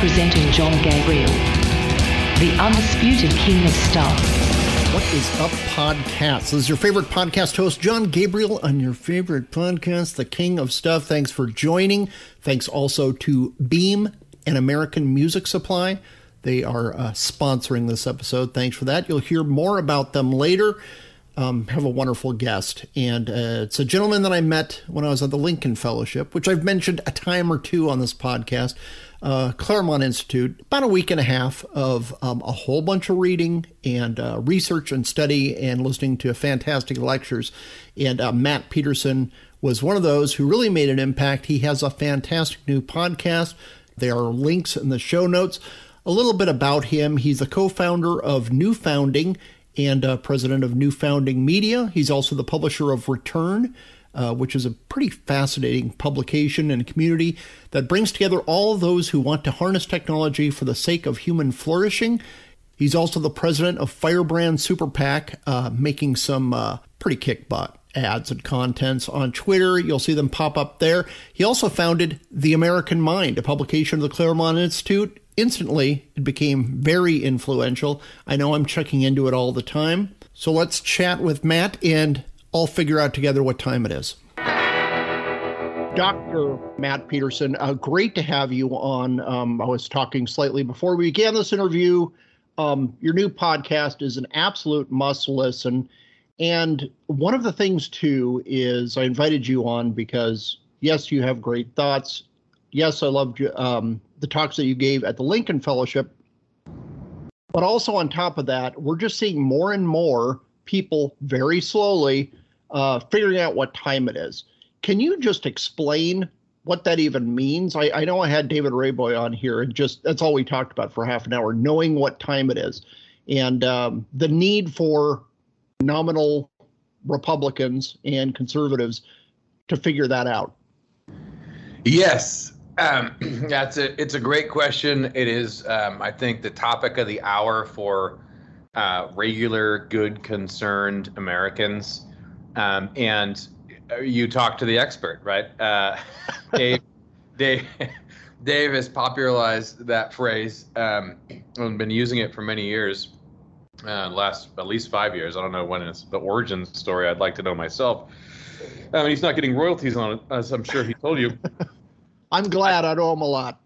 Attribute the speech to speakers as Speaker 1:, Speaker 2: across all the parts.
Speaker 1: Presenting John Gabriel, the undisputed king of stuff.
Speaker 2: What is up, podcast? This is your favorite podcast host, John Gabriel, on your favorite podcast, The King of Stuff. Thanks for joining. Thanks also to Beam and American Music Supply. They are uh, sponsoring this episode. Thanks for that. You'll hear more about them later. Um, have a wonderful guest, and uh, it's a gentleman that I met when I was at the Lincoln Fellowship, which I've mentioned a time or two on this podcast. Uh, Claremont Institute, about a week and a half of um, a whole bunch of reading and uh, research and study and listening to fantastic lectures. And uh, Matt Peterson was one of those who really made an impact. He has a fantastic new podcast. There are links in the show notes. A little bit about him. He's the co founder of New Founding and uh, president of New Founding Media. He's also the publisher of Return, uh, which is a pretty fascinating publication and community that brings together all those who want to harness technology for the sake of human flourishing. He's also the president of Firebrand Super PAC, uh, making some uh, pretty kick butt ads and contents on Twitter. You'll see them pop up there. He also founded The American Mind, a publication of the Claremont Institute. Instantly, it became very influential. I know I'm checking into it all the time. So let's chat with Matt and I'll figure out together what time it is. Dr. Matt Peterson, uh, great to have you on. Um, I was talking slightly before we began this interview. Um, your new podcast is an absolute must listen. And one of the things, too, is I invited you on because, yes, you have great thoughts. Yes, I loved um, the talks that you gave at the Lincoln Fellowship. But also, on top of that, we're just seeing more and more people very slowly uh, figuring out what time it is. Can you just explain what that even means? I, I know I had David Reaboi on here, and just that's all we talked about for half an hour, knowing what time it is, and um, the need for nominal Republicans and conservatives to figure that out.
Speaker 3: Yes, um, that's a it's a great question. It is, um, I think, the topic of the hour for uh, regular, good, concerned Americans. Um, and you talk to the expert, right? Uh, Dave, Dave, Dave has popularized that phrase um, and been using it for many years. Uh, last at least five years. I don't know when it's the origin story. I'd like to know myself. I mean, he's not getting royalties on it, as I'm sure he told you.
Speaker 2: I'm glad I know him a lot.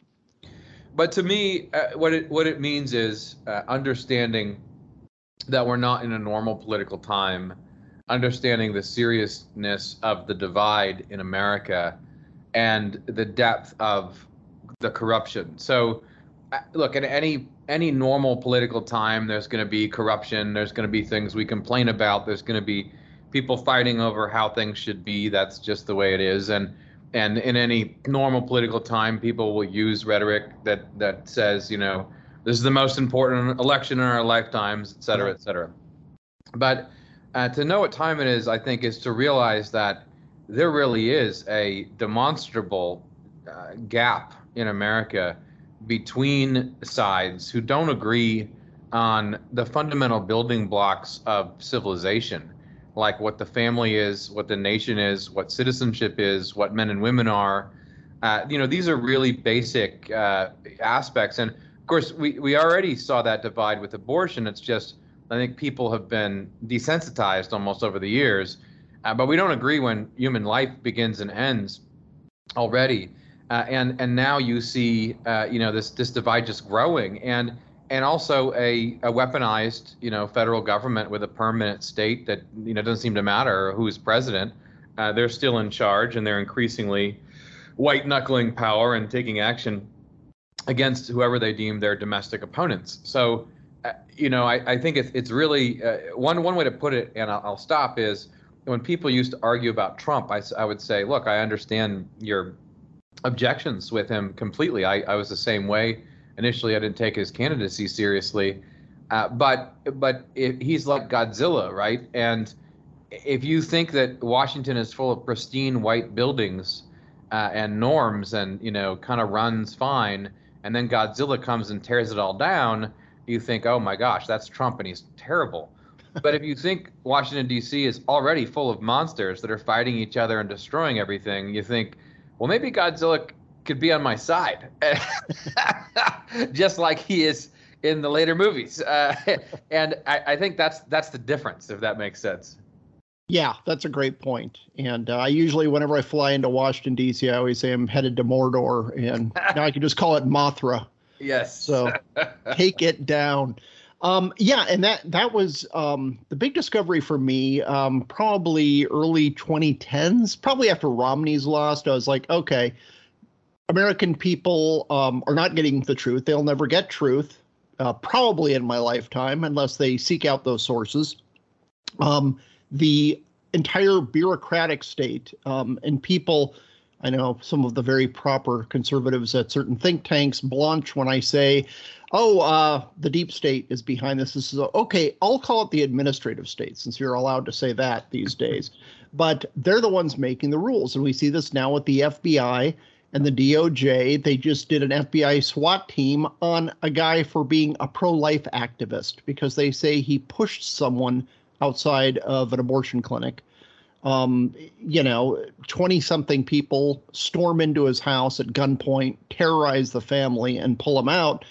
Speaker 3: But to me, uh, what it what it means is uh, understanding that we're not in a normal political time understanding the seriousness of the divide in America and the depth of the corruption. So, uh, look, in any any normal political time, there's going to be corruption. There's going to be things we complain about. There's going to be people fighting over how things should be. That's just the way it is. And and in any normal political time, people will use rhetoric that that says, you know, this is the most important election in our lifetimes, et cetera, et cetera. But uh, to know what time it is, I think, is to realize that there really is a demonstrable uh, gap in America between sides who don't agree on the fundamental building blocks of civilization, like what the family is, what the nation is, what citizenship is, what men and women are. Uh, you know, these are really basic uh, aspects. And of course, we, we already saw that divide with abortion. It's just I think people have been desensitized almost over the years, uh, but we don't agree when human life begins and ends already. Uh, and and now you see uh, you know this this divide just growing and and also a, a weaponized you know federal government with a permanent state that you know doesn't seem to matter who's president. Uh, they're still in charge and they're increasingly white knuckling power and taking action against whoever they deem their domestic opponents. So you know, I, I think it's it's really uh, one one way to put it, and I'll, I'll, stop is when people used to argue about Trump, I, I would say, look, I understand your objections with him completely. I, I was the same way. Initially, I didn't take his candidacy seriously, uh, but but he's like Godzilla, right? And if you think that Washington is full of pristine white buildings uh, and norms, and you know, kind of runs fine, and then Godzilla comes and tears it all down you think, oh my gosh, that's Trump and he's terrible. but if you think Washington, D.C. is already full of monsters that are fighting each other and destroying everything, you think, well, maybe Godzilla could be on my side, just like he is in the later movies. Uh, and I, I, think that's that's the difference, if that makes sense.
Speaker 2: Yeah, that's a great point. And uh, I usually, whenever I fly into Washington D.C., I always say I'm headed to Mordor, and now I can just call it Mothra.
Speaker 3: Yes.
Speaker 2: So take it down. Um, yeah, and that that was um, the big discovery for me. Um, probably early 2010s, probably after Romney's lost. I was like, okay, American people um, are not getting the truth. They'll never get truth, uh, probably in my lifetime, unless they seek out those sources. Um, the entire bureaucratic state um, and people. I know some of the very proper conservatives at certain think tanks blanch when I say oh, uh, the deep state is behind this. This is a, okay. I'll call it the administrative state since you're allowed to say that these days. But they're the ones making the rules, and we see this now with the FBI and the DOJ. They just did an FBI SWAT team on a guy for being a pro-life activist because they say he pushed someone outside of an abortion clinic. Um, you know, 20 something people storm into his house at gunpoint, terrorize the family, and pull him out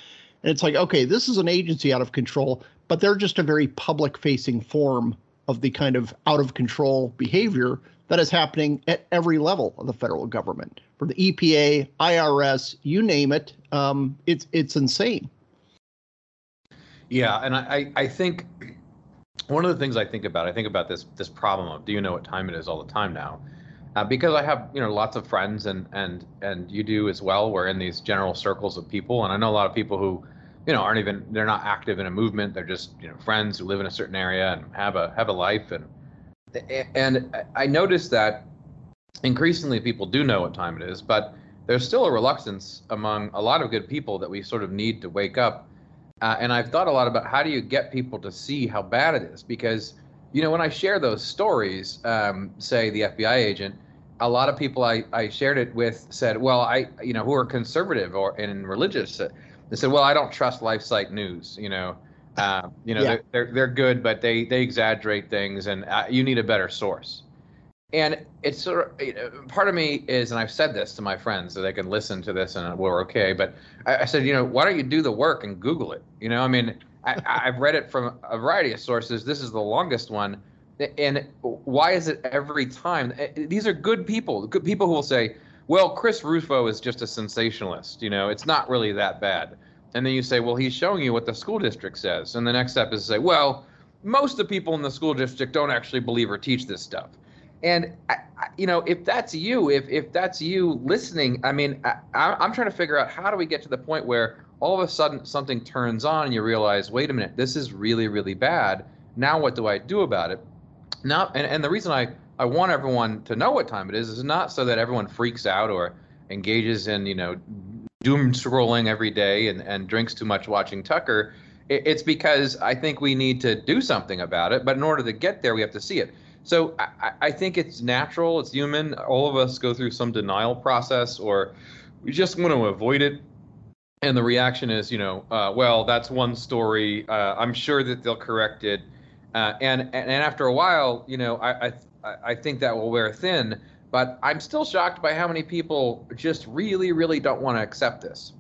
Speaker 2: and it's like, okay, this is an agency out of control, but they're just a very public facing form of the kind of out of control behavior that is happening at every level of the federal government, from the EPA, IRS, you name it. Um, it's it's insane.
Speaker 3: Yeah, and I I think one of the things I think about, I think about this this problem of do you know what time it is all the time now, uh, because I have you know lots of friends and and and you do as well. We're in these general circles of people, and I know a lot of people who you know aren't even they're not active in a movement. They're just you know friends who live in a certain area and have a have a life and and I noticed that increasingly people do know what time it is, but there's still a reluctance among a lot of good people that we sort of need to wake up. Uh, and I've thought a lot about how do you get people to see how bad it is because you know, when I share those stories, um, say the FBI agent, a lot of people I, I shared it with said, well, I, you know, who are conservative or and religious, uh, they said, well, I don't trust LifeSite News. You know, uh, you know, yeah. they're, they're, they're good, but they they exaggerate things, and uh, you need a better source. And it's sort of part of me is, and I've said this to my friends so they can listen to this and we're okay. But I, I said, you know, why don't you do the work and Google it? You know, I mean, I, have read it from a variety of sources. This is the longest one. And why is it every time? Eh, these are good people, good people who will say, well, Chris Rufo is just a sensationalist. You know, it's not really that bad. And then you say, well, he's showing you what the school district says. And the next step is to say, well, most of the people in the school district don't actually believe or teach this stuff. And I, you know, if that's you, if if that's you listening, I mean, I, I'm trying to figure out how do we get to the point where all of a sudden something turns on and you realize, wait a minute, this is really, really bad. Now what do I do about it? Now, and, and the reason I, I want everyone to know what time it is is not so that everyone freaks out or engages in, you know, doom scrolling every day and, and drinks too much watching Tucker. It, it's because I think we need to do something about it. But in order to get there, we have to see it. So I, I think it's natural, it's human. All of us go through some denial process or we just want to avoid it and the reaction is, you know, uh, well, that's one story. Uh, I'm sure that they'll correct it, uh, and, and and after a while, you know, I I I think that will wear thin. But I'm still shocked by how many people just really, really don't want to accept this.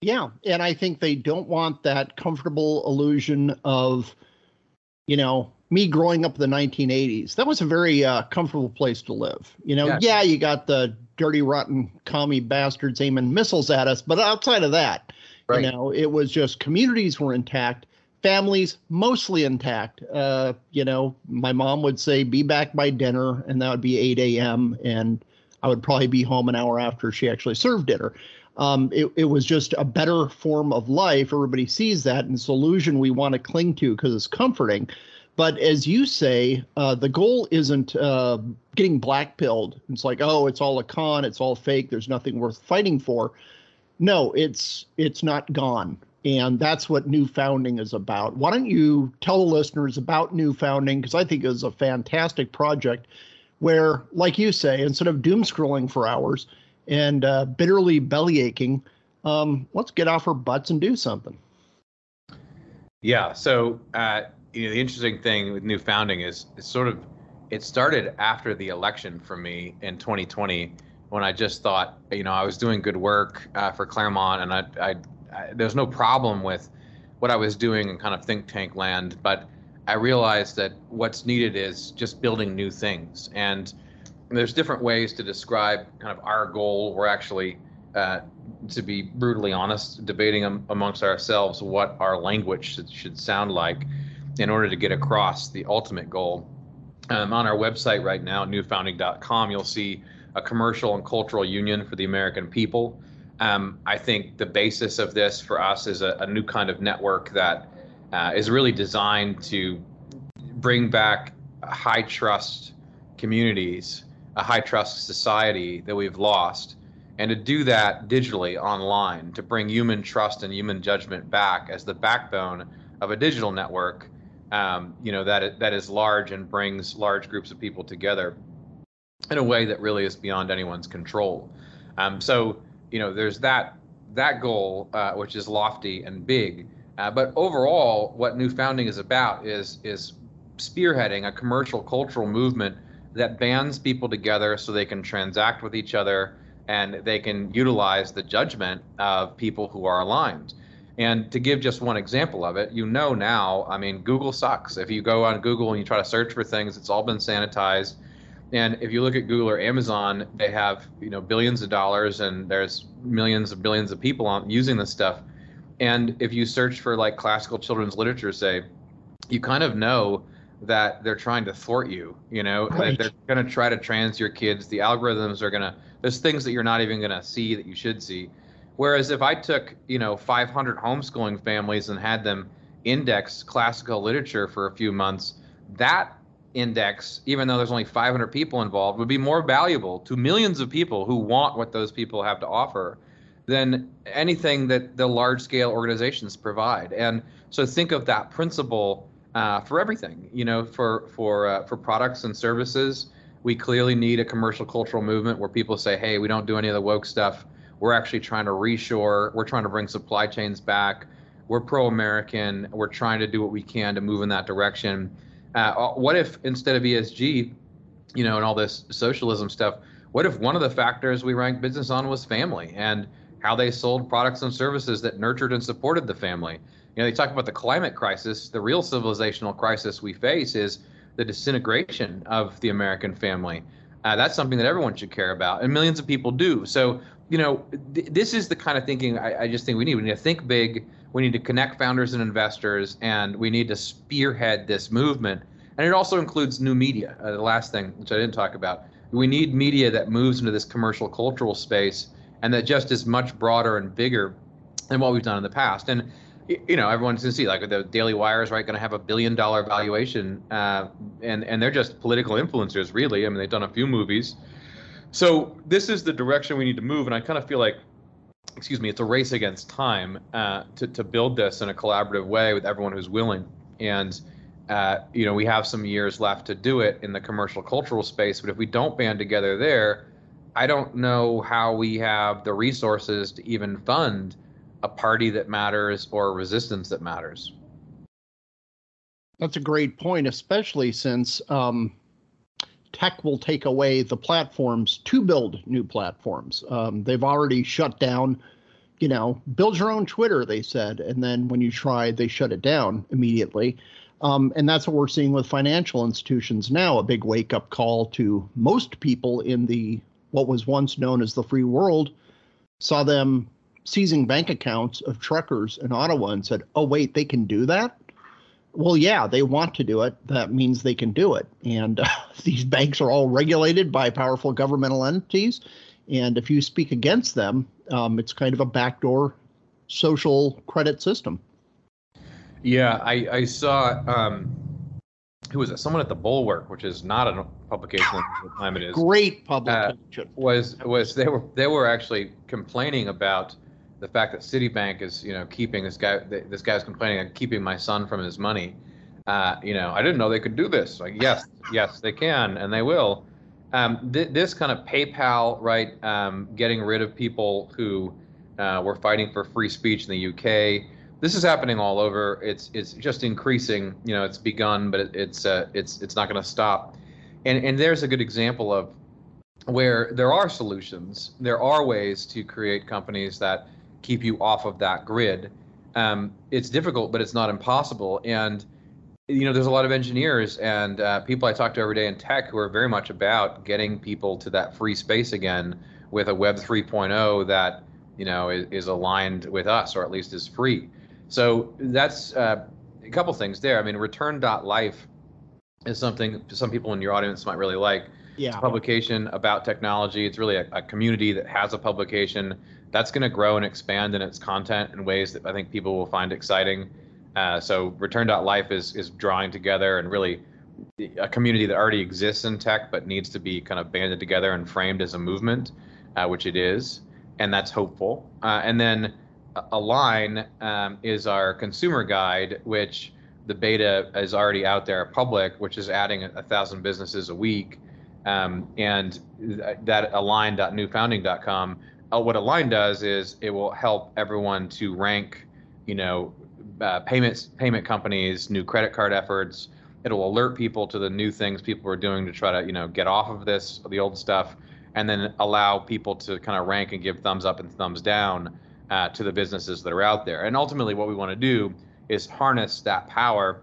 Speaker 2: Yeah, and I think they don't want that comfortable illusion of, you know, me growing up in the 1980s. That was a very uh, comfortable place to live. You know, yeah, you got the dirty, rotten commie bastards aiming missiles at us. But outside of that, right. you know, it was just communities were intact, families mostly intact. Uh, you know, my mom would say, "Be back by dinner," and that would be 8 a.m. and I would probably be home an hour after she actually served dinner. Um, it, it was just a better form of life. Everybody sees that, and it's illusion we want to cling to because it's comforting. But as you say, uh, the goal isn't uh, getting blackpilled. It's like, oh, it's all a con, it's all fake. There's nothing worth fighting for. No, it's it's not gone, and that's what new founding is about. Why don't you tell the listeners about new founding? Because I think it is a fantastic project, where, like you say, instead of doom scrolling for hours and uh, bitterly belly aching, um, let's get off our butts and do something.
Speaker 3: Yeah. So uh, you know, the interesting thing with new founding is it's sort of it started after the election for me in 2020 when I just thought, you know, I was doing good work uh, for Claremont, and I, I, I, there's no problem with what I was doing in kind of think tank land, but I realized that what's needed is just building new things, and there's different ways to describe kind of our goal. We're actually, uh, to be brutally honest, debating amongst ourselves what our language should, should sound like in order to get across the ultimate goal. Um, on our website right now, newfounding.com, you'll see a commercial and cultural union for the American people. Um, I think the basis of this for us is a, a new kind of network that uh, is really designed to bring back high trust communities, a high trust society that we've lost, and to do that digitally online, to bring human trust and human judgment back as the backbone of a digital network, um, you know, that that is large and brings large groups of people together in a way that really is beyond anyone's control. Um, so you know, there's that that goal, uh, which is lofty and big. Uh, but overall, what New Founding is about is is spearheading a commercial cultural movement that bands people together so they can transact with each other and they can utilize the judgment of people who are aligned. And to give just one example of it, you know now, I mean, Google sucks. If you go on Google and you try to search for things, it's all been sanitized. And if you look at Google or Amazon, they have you know billions of dollars, and there's millions of billions of people on, using this stuff. And if you search for like classical children's literature, say, you kind of know that they're trying to thwart you. You know, right. they're going to try to trans your kids. The algorithms are going to. There's things that you're not even going to see that you should see. Whereas if I took you know 500 homeschooling families and had them index classical literature for a few months, that index, even though there's only 500 people involved, would be more valuable to millions of people who want what those people have to offer than anything that the large scale organizations provide. And so think of that principle uh, for everything. You know, for for uh, for products and services, we clearly need a commercial cultural movement where people say, "Hey, we don't do any of the woke stuff. We're actually trying to reshore. We're trying to bring supply chains back. We're pro-American. We're trying to do what we can to move in that direction." Uh, what if instead of ESG, you know, and all this socialism stuff, what if one of the factors we ranked business on was family and how they sold products and services that nurtured and supported the family? You know, they talk about the climate crisis. The real civilizational crisis we face is the disintegration of the American family. Uh, that's something that everyone should care about, and millions of people do. So, you know, th- this is the kind of thinking I, I just think we need. We need to think big we need to connect founders and investors, and we need to spearhead this movement. And it also includes new media. Uh, the last thing, which I didn't talk about, we need media that moves into this commercial cultural space and that just is much broader and bigger than what we've done in the past. And you know, everyone's gonna see like the Daily Wire is right going to have a billion dollar valuation, uh, and and they're just political influencers, really. I mean, they've done a few movies. So this is the direction we need to move, and I kind of feel like excuse me, it's a race against time uh, to, to build this in a collaborative way with everyone who's willing. And, uh, you know, we have some years left to do it in the commercial cultural space. But if we don't band together there, I don't know how we have the resources to even fund a party that matters or a resistance that matters.
Speaker 2: That's a great point, especially since um, tech will take away the platforms to build new platforms. Um, they've already shut down, you know, build your own Twitter, they said. And then when you try, they shut it down immediately. Um, and that's what we're seeing with financial institutions now a big wake up call to most people in the what was once known as the free world saw them seizing bank accounts of truckers in Ottawa and said, oh, wait, they can do that? Well, yeah, they want to do it. That means they can do it. And uh, these banks are all regulated by powerful governmental entities. And if you speak against them, um, it's kind of a backdoor social credit system.
Speaker 3: Yeah, I, I saw. Um, who was it? Someone at the Bulwark, which is not a publication at the time it is.
Speaker 2: Great publication.
Speaker 3: Uh, was was they were they were actually complaining about the fact that Citibank is, you know, keeping this guy, this guy's complaining of keeping my son from his money. Uh, you know, I didn't know they could do this. Like, yes, yes, they can, and they will. Um, th- this kind of PayPal, right, um, getting rid of people who uh, were fighting for free speech in the UK. This is happening all over. It's it's just increasing. You know, it's begun, but it, it's uh, it's it's not going to stop. And and there's a good example of where there are solutions. There are ways to create companies that keep you off of that grid. Um, it's difficult, but it's not impossible. And you know, there's a lot of engineers and uh, people I talk to every day in tech who are very much about getting people to that free space again with a Web 3.0 that you know is, is aligned with us, or at least is free. So that's uh, a couple things there. I mean, Return.life is something some people in your audience might really like.
Speaker 2: Yeah.
Speaker 3: publication about technology. It's really a, a community that has a publication that's going to grow and expand in its content in ways that I think people will find exciting. Uh, so Return.life is is drawing together and really a community that already exists in tech but needs to be kind of banded together and framed as a movement, uh, which it is, and that's hopeful. Uh, and then Align um, is our consumer guide, which the beta is already out there public, which is adding a, a thousand businesses a week. Um, and th- that align.newfounding.com, uh, what Align does is it will help everyone to rank, you know, uh, payments, payment companies, new credit card efforts. It'll alert people to the new things people are doing to try to, you know, get off of this, the old stuff, and then allow people to kind of rank and give thumbs up and thumbs down uh, to the businesses that are out there. And ultimately, what we want to do is harness that power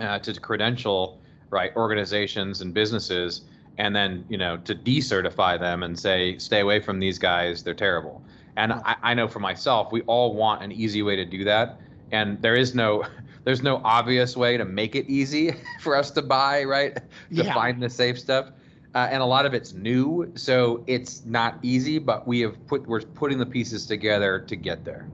Speaker 3: uh, to credential right organizations and businesses and then you know to decertify them and say stay away from these guys. They're terrible. And I, I, know for myself we all want an easy way to do that. And there is no there's no obvious way to make it easy for us to buy right? To
Speaker 2: yeah.
Speaker 3: find the safe stuff. Uh, and a lot of it's new so it's not easy but we have put we're putting the pieces together to get there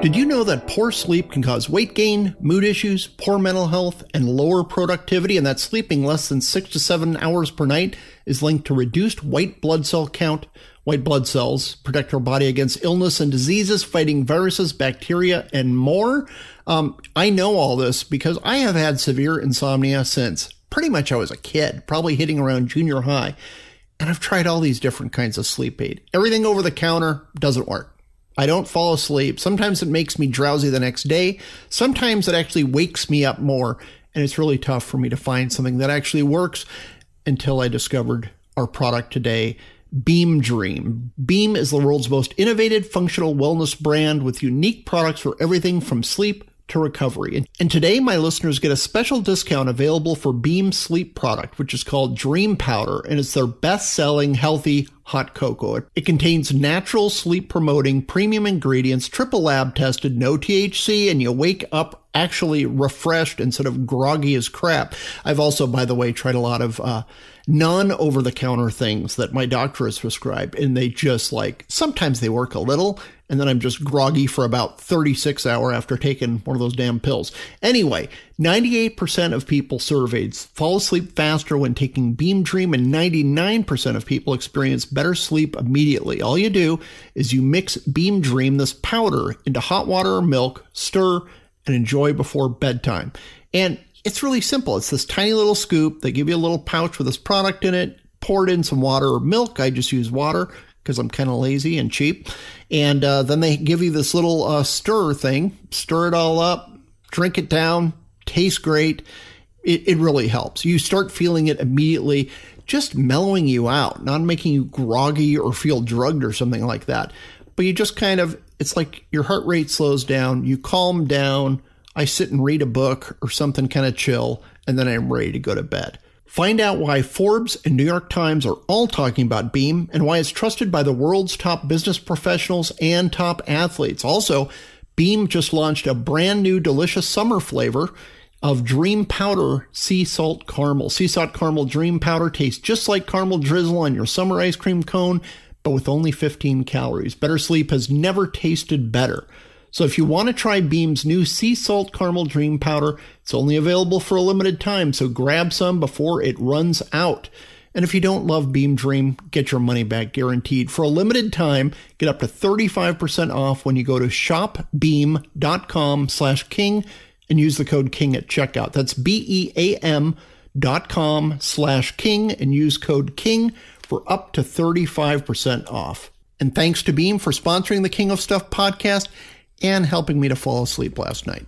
Speaker 2: did you know that poor sleep can cause weight gain, mood issues, poor mental health, and lower productivity, and that sleeping less than six to seven hours per night is linked to reduced white blood cell count? White blood cells protect our body against illness and diseases, fighting viruses, bacteria, and more. Um, I know all this because I have had severe insomnia since pretty much I was a kid, probably hitting around junior high. And I've tried all these different kinds of sleep aid. Everything over the counter doesn't work. I don't fall asleep. Sometimes it makes me drowsy the next day. Sometimes it actually wakes me up more. And it's really tough for me to find something that actually works until I discovered our product today, Beam Dream. Beam is the world's most innovative functional wellness brand with unique products for everything from sleep to recovery. And today, my listeners get a special discount available for Beam Sleep product, which is called Dream Powder, and it's their best selling healthy hot cocoa. It contains natural sleep promoting premium ingredients, triple lab tested, no THC, and you wake up actually refreshed instead of groggy as crap. I've also, by the way, tried a lot of uh, non over the counter things that my doctor has prescribed, and they just like sometimes they work a little, and then I'm just groggy for about 36 hour after taking one of those damn pills. Anyway, 98% of people surveyed fall asleep faster when taking Beam Dream and 99% of people experience better sleep immediately. All you do is you mix Beam Dream, this powder, into hot water or milk, stir, and enjoy before bedtime. And it's really simple. It's this tiny little scoop. They give you a little pouch with this product in it. Pour it in some water or milk. I just use water because I'm kind of lazy and cheap. And uh, then they give you this little uh, stir thing, stir it all up, drink it down, tastes great. It, it really helps. You start feeling it immediately, just mellowing you out, not making you groggy or feel drugged or something like that. But you just kind of, it's like your heart rate slows down, you calm down. I sit and read a book or something kind of chill, and then I'm ready to go to bed. Find out why Forbes and New York Times are all talking about Beam and why it's trusted by the world's top business professionals and top athletes. Also, Beam just launched a brand new delicious summer flavor of Dream Powder Sea Salt Caramel. Sea Salt Caramel Dream Powder tastes just like caramel drizzle on your summer ice cream cone, but with only 15 calories. Better sleep has never tasted better. So if you want to try Beam's new sea salt caramel dream powder, it's only available for a limited time, so grab some before it runs out. And if you don't love Beam Dream, get your money back guaranteed. For a limited time, get up to 35% off when you go to shopbeam.com slash king and use the code king at checkout. That's B-E-A-M dot com slash king and use code king for up to 35% off. And thanks to Beam for sponsoring the King of Stuff podcast and helping me to fall asleep last night.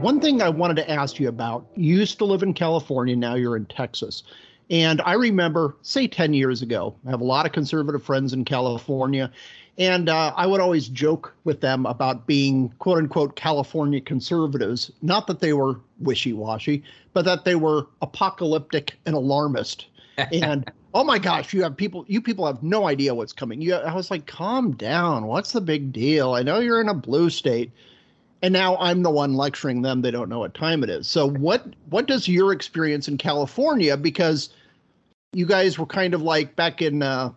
Speaker 2: One thing I wanted to ask you about you used to live in California, now you're in Texas. And I remember, say, 10 years ago, I have a lot of conservative friends in California. And uh, I would always joke with them about being quote unquote California conservatives. Not that they were wishy washy, but that they were apocalyptic and alarmist. and oh my gosh, you have people, you people have no idea what's coming. You, I was like, calm down. What's the big deal? I know you're in a blue state. And now I'm the one lecturing them. They don't know what time it is. So what what does your experience in California? Because you guys were kind of like back in uh,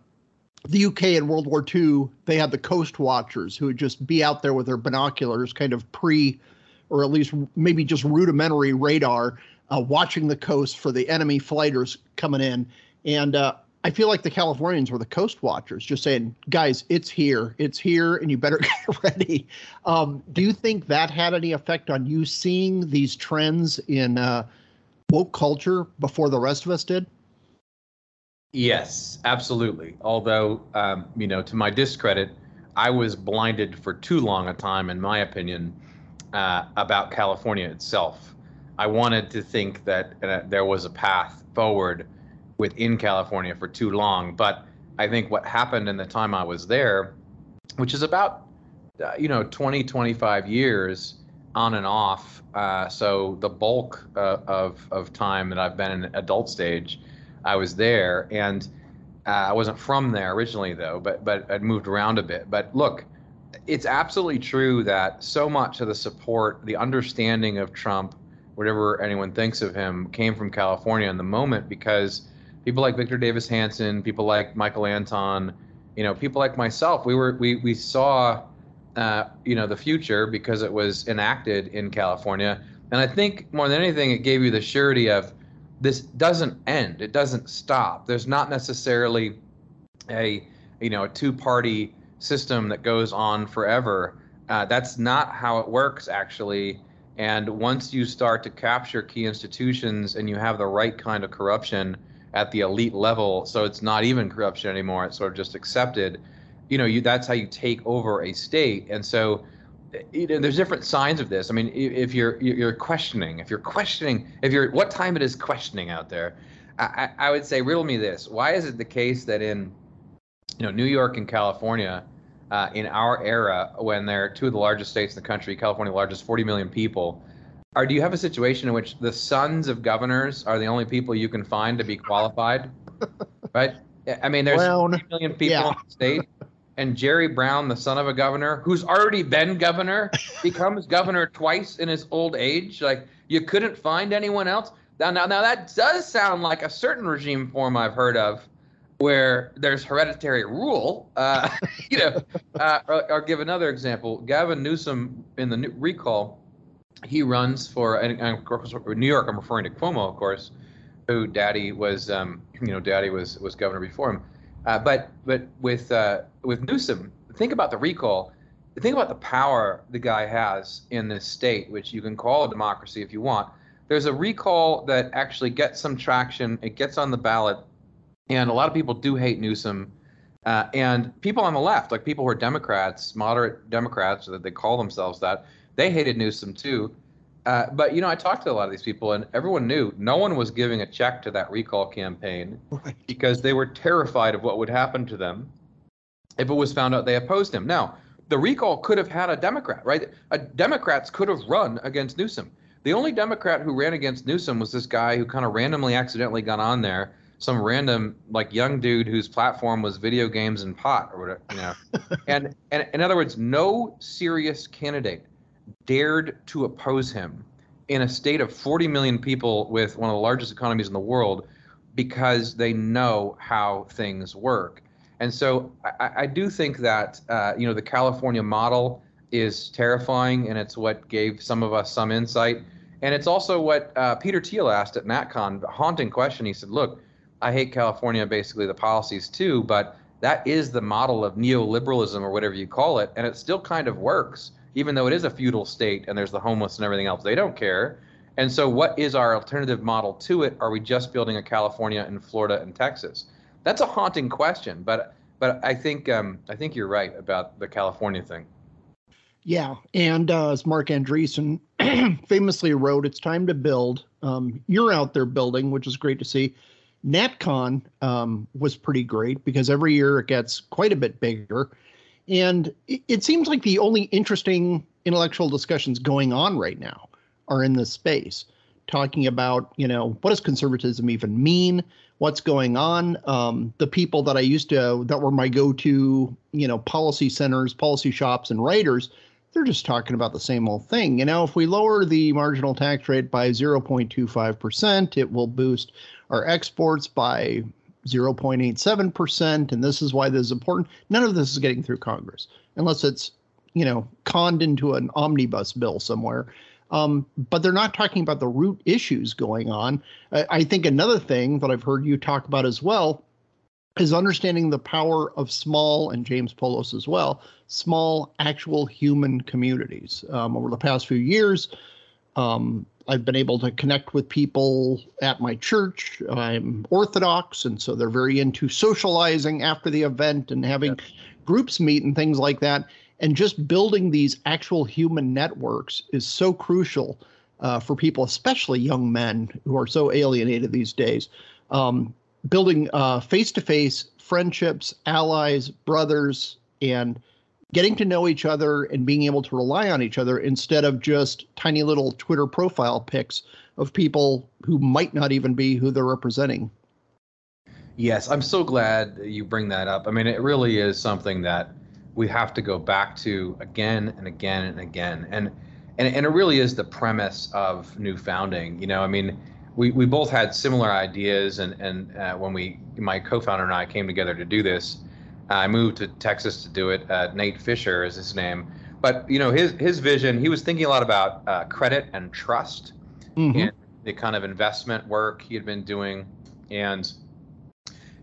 Speaker 2: the UK in World War II, they had the coast watchers who would just be out there with their binoculars, kind of pre, or at least maybe just rudimentary radar, uh, watching the coast for the enemy fighters coming in. And uh, I feel like the Californians were the coast watchers, just saying, guys, it's here, it's here, and you better get ready. Um, do you think that had any effect on you seeing these trends in uh, woke culture before the rest of us did?
Speaker 3: Yes, absolutely. Although, um, you know, to my discredit, I was blinded for too long a time, in my opinion, uh, about California itself. I wanted to think that uh, there was a path forward within California for too long. But I think what happened in the time I was there, which is about, uh, you know, 20, 25 years on and off. Uh, so the bulk uh, of, of time that I've been in adult stage I was there, and uh, I wasn't from there originally though, but but I'd moved around a bit. But look, it's absolutely true that so much of the support, the understanding of Trump, whatever anyone thinks of him, came from California in the moment because people like Victor Davis Hanson, people like Michael Anton, you know, people like myself, we were we we saw uh, you know the future because it was enacted in California, and I think more than anything, it gave you the surety of this doesn't end. It doesn't stop. There's not necessarily a you know a two-party system that goes on forever. Uh, that's not how it works actually. And once you start to capture key institutions and you have the right kind of corruption at the elite level, so it's not even corruption anymore, it's sort of just accepted. You know, you that's how you take over a state. And so you know, there's different signs of this. I mean, if you're you're questioning, if you're questioning, if you're what time it is questioning out there, I, I would say riddle me this: Why is it the case that in you know New York and California, uh, in our era, when they're two of the largest states in the country, California largest, 40 million people, are do you have a situation in which the sons of governors are the only people you can find to be qualified? right? I mean, there's 40 million people yeah. in the state and Jerry Brown, the son of a governor, who's already been governor, becomes governor twice in his old age. Like you couldn't find anyone else. Now, now, now that does sound like a certain regime form I've heard of, where there's hereditary rule. Uh, you know, uh, or, or, give another example. Gavin Newsom in the recall, he runs for, and, and course, New York. I'm referring to Cuomo, of course, who Daddy was, um, you know, Daddy was was governor before him uh, but but with uh, with Newsom, think about the recall. Think about the power the guy has in this state, which you can call a democracy if you want. There's a recall that actually gets some traction. It gets on the ballot, and a lot of people do hate Newsom. Uh, and people on the left, like people who are Democrats, moderate Democrats, that they call themselves that, they hated Newsom too. Uh, but you know, I talked to a lot of these people, and everyone knew no one was giving a check to that recall campaign right. because they were terrified of what would happen to them if it was found out they opposed him. Now, the recall could have had a Democrat, right? A Democrats could have run against Newsom. The only Democrat who ran against Newsom was this guy who kind of randomly, accidentally got on there. Some random, like young dude whose platform was video games and pot, or whatever, you know. and and in other words, no serious candidate dared to oppose him in a state of 40 million people with one of the largest economies in the world because they know how things work. And so I, I do think that uh, you know the California model is terrifying, and it's what gave some of us some insight. And it's also what uh, Peter Thiel asked at NatCon, a haunting question. He said, "Look, I hate California, basically the policies too, but that is the model of neoliberalism or whatever you call it, and it still kind of works." Even though it is a feudal state and there's the homeless and everything else, they don't care. And so, what is our alternative model to it? Are we just building a California and Florida and Texas? That's a haunting question, but but I think um, I think you're right about the California thing.
Speaker 2: Yeah, and uh, as Marc Andreessen famously wrote, "It's time to build." Um, you're out there building, which is great to see. NatCon um, was pretty great because every year it gets quite a bit bigger. And it, it seems like the only interesting intellectual discussions going on right now are in this space, talking about, you know, what does conservatism even mean? What's going on? Um, the people that I used to, that were my go to, you know, policy centers, policy shops, and writers, they're just talking about the same old thing. You know, if we lower the marginal tax rate by 0.25%, it will boost our exports by 0.87%. And this is why this is important. None of this is getting through Congress unless it's, you know, conned into an omnibus bill somewhere. Um, but they're not talking about the root issues going on. I, I think another thing that I've heard you talk about as well is understanding the power of small, and James Poulos as well, small actual human communities. Um, over the past few years, um, I've been able to connect with people at my church. I'm Orthodox, and so they're very into socializing after the event and having groups meet and things like that. And just building these actual human networks is so crucial uh, for people, especially young men who are so alienated these days. Um, building face to face friendships, allies, brothers, and getting to know each other and being able to rely on each other instead of just tiny little Twitter profile pics of people who might not even be who they're representing.
Speaker 3: Yes, I'm so glad you bring that up. I mean, it really is something that we have to go back to again and again and again. And and, and it really is the premise of new founding. You know, I mean, we, we both had similar ideas, and and uh, when we my co-founder and I came together to do this, I moved to Texas to do it. Uh, Nate Fischer is his name, but you know his his vision. He was thinking a lot about uh, credit and trust, mm-hmm. and the kind of investment work he had been doing, and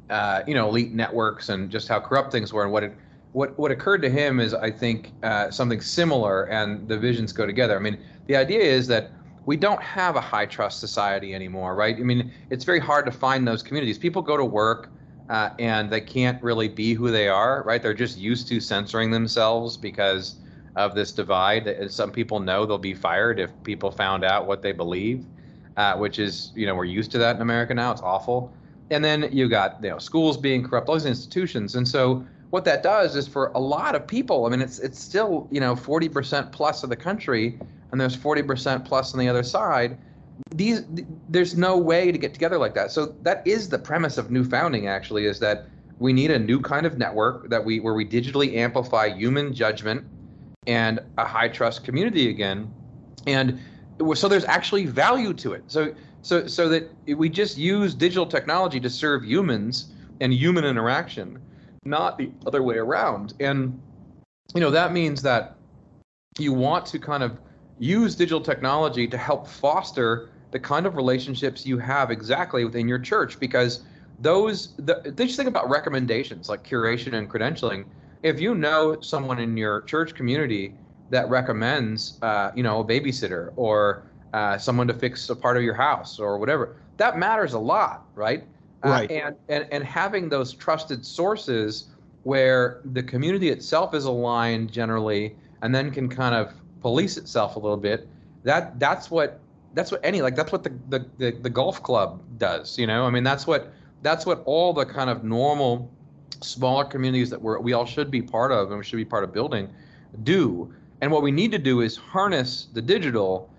Speaker 3: uh, you know elite networks and just how corrupt things were, and what it what what occurred to him is I think uh, something similar, and the visions go together. I mean, the idea is that we don't have a high trust society anymore, right? I mean, it's very hard to find those communities. People go to work uh, and they can't really be who they are, right? They're just used to censoring themselves because of this divide. Some people know they'll be fired if people found out what they believe, uh, which is, you know, we're used to that in America now. It's awful. And then you got, you know, schools being corrupt, all these institutions. And so what that does is for a lot of people, I mean, it's it's still, you know, 40% plus of the country and there's 40% plus on the other side these there's no way to get together like that. So that is the premise of new founding actually is that we need a new kind of network that we where we digitally amplify human judgment and a high trust community again. And so there's actually value to it. So so so that we just use digital technology to serve humans and human interaction not the other way around. And you know that means that you want to kind of use digital technology to help foster the kind of relationships you have exactly within your church because those the, just think about recommendations like curation and credentialing. If you know someone in your church community that recommends uh, you know a babysitter or uh, someone to fix a part of your house or whatever that matters a lot right?
Speaker 2: Uh, right.
Speaker 3: uh, and, and and having those trusted sources where the community itself is aligned generally and then can kind of police itself a little bit that that's what that's what any like that's what the, the the, the golf club does you know? I mean that's what that's what all the kind of normal smaller communities that we're, we all should be part of and we should be part of building do. And what we need to do is harness the digital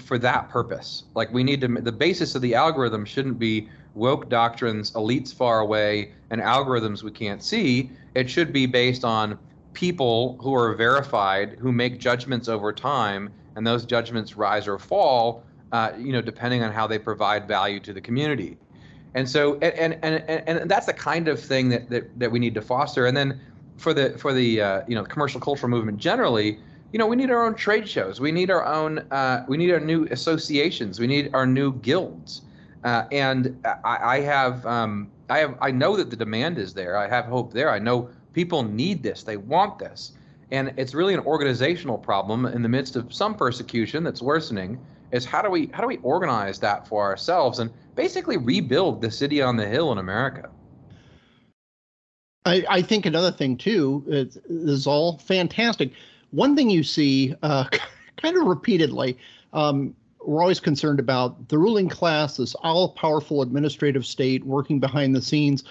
Speaker 3: for that purpose. Like we need to the basis of the algorithm shouldn't be woke doctrines elites far away and algorithms we can't see. It should be based on people who are verified who make judgments over time, and those judgments rise or fall, uh, you know, depending on how they provide value to the community. And so, and and and, and that's the kind of thing that, that that we need to foster. And then for the for the uh, you know commercial cultural movement generally, you know, we need our own trade shows. We need our own. Uh, we need our new associations. We need our new guilds. Uh, and I, I have um, I have I know that the demand is there. I have hope there. I know People need this, they want this. And it's really an organizational problem in the midst of some persecution that's worsening. Is how do we how do we organize that for ourselves and basically rebuild the city on the hill in America?
Speaker 2: I, I think another thing too is, all fantastic. One thing you see uh, kind of repeatedly, um, we're always concerned about the ruling class, this all-powerful administrative state working behind the scenes.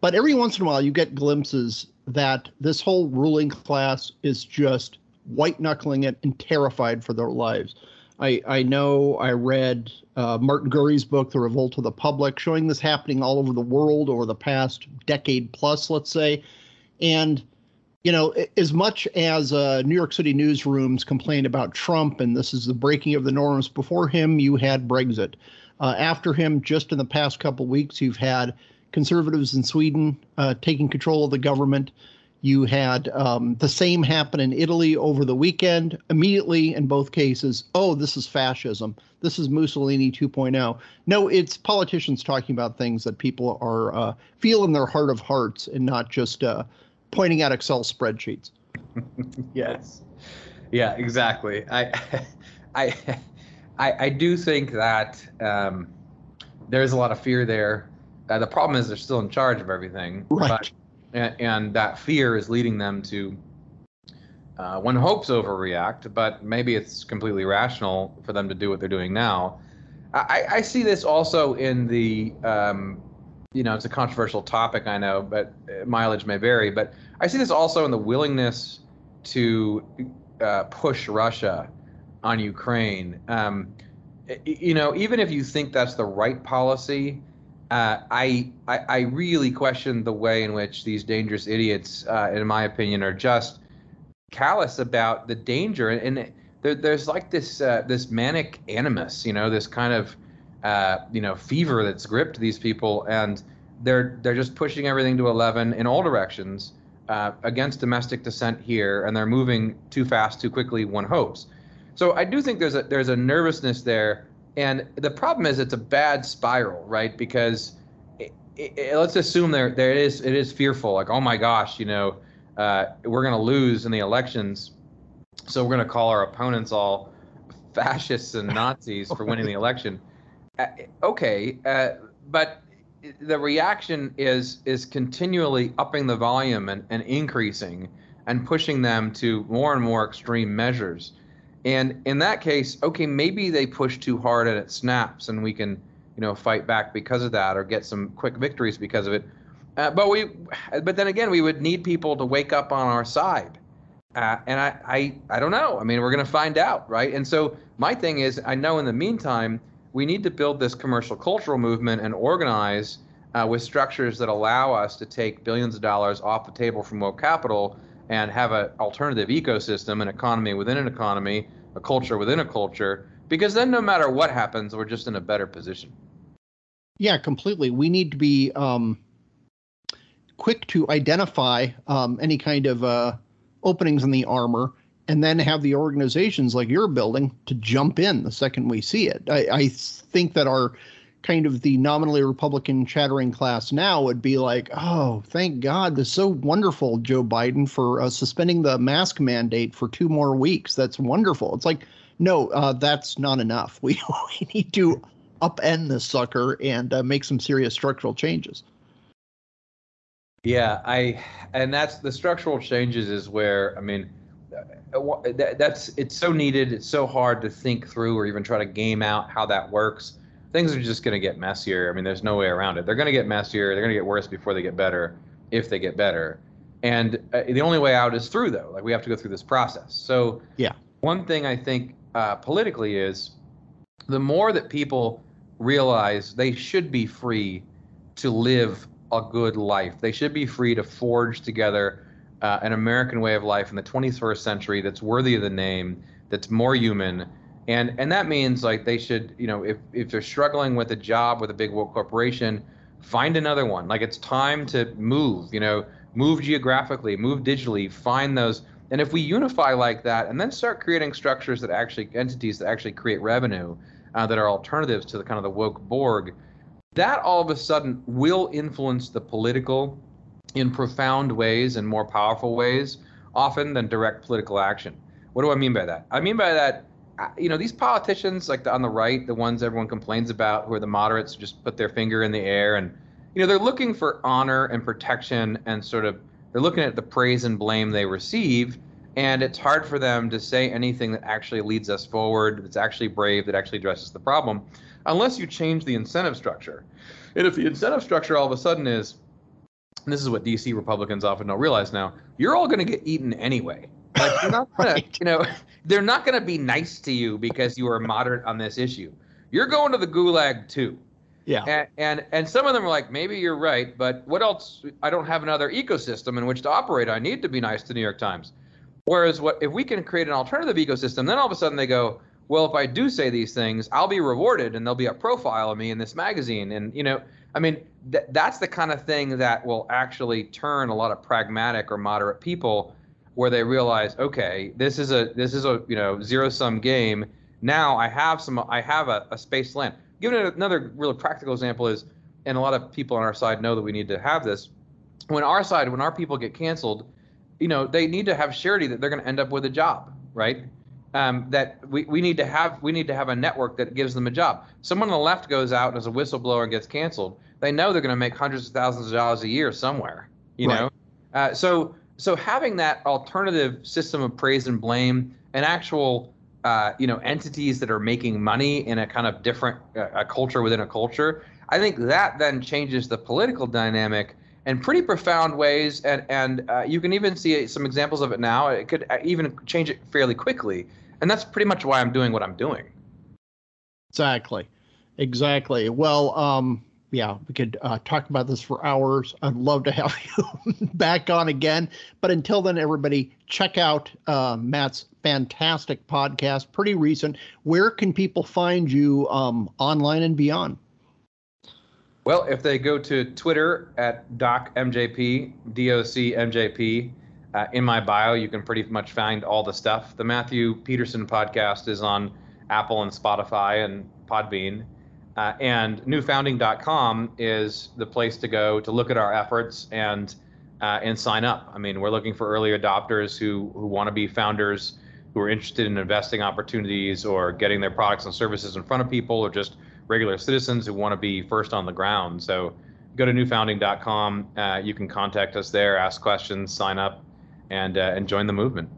Speaker 2: But every once in a while, you get glimpses that this whole ruling class is just white knuckling it and terrified for their lives. I, I know I read uh, Martin Gurri's book, The Revolt of the Public, showing this happening all over the world over the past decade plus, let's say. And, you know, as much as uh, New York City newsrooms complain about Trump and this is the breaking of the norms, before him, you had Brexit. Uh, after him, just in the past couple weeks, you've had conservatives in Sweden uh, taking control of the government. You had um, the same happen in Italy over the weekend. Immediately, in both cases, oh, this is fascism. This is Mussolini 2.0. No, it's politicians talking about things that people are uh, feel in their heart of hearts, and not just uh, pointing at Excel spreadsheets.
Speaker 3: yes, yeah, exactly. I, I, I, I do think that um, there's a lot of fear there. Uh, the problem is they're still in charge of everything.
Speaker 2: Right. But,
Speaker 3: and, and that fear is leading them to uh, one hopes overreact, but maybe it's completely rational for them to do what they're doing now. I, I see this also in the, um, you know, it's a controversial topic, I know, but uh, mileage may vary. But I see this also in the willingness to uh, push Russia on Ukraine. Um, you know, even if you think that's the right policy, uh, I, I, I really question the way in which these dangerous idiots, uh, in my opinion, are just callous about the danger. And, and there, there's like this uh, this manic animus, you know, this kind of uh, you know fever that's gripped these people, and they're they're just pushing everything to 11 in all directions uh, against domestic dissent here, and they're moving too fast, too quickly. One hopes. So I do think there's a there's a nervousness there and the problem is it's a bad spiral, right? Because it, it, let's assume there there it is it is fearful, like oh my gosh, you know, uh, we're going to lose in the elections, so we're going to call our opponents all fascists and Nazis for winning the election. Uh, okay, uh, but the reaction is is continually upping the volume and, and increasing and pushing them to more and more extreme measures. And in that case, okay, maybe they push too hard and it snaps, and we can, you know, fight back because of that or get some quick victories because of it. Uh, but we, but then again, we would need people to wake up on our side. Uh, and I, I, I don't know. I mean, we're going to find out, right? And so my thing is, I know in the meantime, we need to build this commercial cultural movement and organize uh, with structures that allow us to take billions of dollars off the table from woke capital and have an alternative ecosystem, an economy within an economy, a culture within a culture, because then no matter what happens, we're just in a better position.
Speaker 2: Yeah, completely. We need to be um, quick to identify um, any kind of uh, openings in the armor and then have the organizations like you're building to jump in the second we see it. I, I think that our kind of the nominally Republican chattering class now would be like, oh, thank God, this is so wonderful, Joe Biden, for uh, suspending the mask mandate for two more weeks. That's wonderful. It's like, no, uh, that's not enough. We, we need to upend this sucker and uh, make some serious structural changes.
Speaker 3: Yeah, I, and that's the structural changes is where, I mean, uh, that's it's so needed. It's so hard to think through or even try to game out how that works things are just going to get messier. I mean, there's no way around it. They're going to get messier. They're going to get worse before they get better, if they get better. And uh, the only way out is through, though. Like we have to go through this process. So,
Speaker 2: yeah.
Speaker 3: One thing I think uh, politically is the more that people realize they should be free to live a good life. They should be free to forge together uh, an American way of life in the 21st century that's worthy of the name, that's more human, and and that means like they should you know if if they're struggling with a job with a big woke corporation find another one. Like it's time to move you know move geographically move digitally find those. And if we unify like that and then start creating structures that actually entities that actually create revenue uh, that are alternatives to the kind of the woke borg that all of a sudden will influence the political in profound ways and more powerful ways often than direct political action. What do i mean by that? I mean by that you know, these politicians, like the, on the right, the ones everyone complains about, who are the moderates, just put their finger in the air, and you know, they're looking for honor and protection, and sort of they're looking at the praise and blame they receive, and it's hard for them to say anything that actually leads us forward, that's actually brave, that actually addresses the problem, unless you change the incentive structure. And if the incentive structure all of a sudden is, and this is what DC Republicans often don't realize now, you're all going to get eaten anyway. Like you're not gonna, right. you know, they're not going to be nice to you because you are moderate on this issue. You're going to the gulag too.
Speaker 2: Yeah.
Speaker 3: And, and and some of them are like, maybe you're right, but what else? I don't have another ecosystem in which to operate. I need to be nice to New York Times. Whereas what if we can create an alternative ecosystem, then all of a sudden they go, well, if I do say these things, I'll be rewarded and there'll be a profile of me in this magazine. And you know, I mean, th- that's the kind of thing that will actually turn a lot of pragmatic or moderate people where they realize, okay, this is a this is a you know zero sum game. Now I have some I have a, a space land. Given another really practical example is, and a lot of people on our side know that we need to have this. When our side, when our people get canceled, you know, they need to have surety that they're going to end up with a job, right? Um, that we, we need to have we need to have a network that gives them a job. Someone on the left goes out as a whistleblower and gets canceled. They know they're going to make hundreds of thousands of dollars a year somewhere, you right. know. Uh, so so having that alternative system of praise and blame, and actual uh, you know entities that are making money in a kind of different uh, a culture within a culture, I think that then changes the political dynamic in pretty profound ways, and and uh, you can even see some examples of it now. It could uh, even change it fairly quickly, and that's pretty much why I'm doing what I'm doing.
Speaker 2: Exactly, exactly. Well, um, yeah, we could uh, talk about this for hours. I'd love to have you back on again. But until then, everybody, check out uh, Matt's fantastic podcast, pretty recent. Where can people find you um, online and beyond?
Speaker 3: Well, if they go to Twitter at DocMJP, D-O-C-M-J-P, uh, in my bio, you can pretty much find all the stuff. The Matthew Peterson podcast is on Apple and Spotify and Podbean. Uh, and newfounding.com is the place to go to look at our efforts and uh, and sign up. I mean, we're looking for early adopters who who want to be founders, who are interested in investing opportunities or getting their products and services in front of people, or just regular citizens who want to be first on the ground. So go to newfounding.com. Uh, you can contact us there, ask questions, sign up, and uh, and join the movement.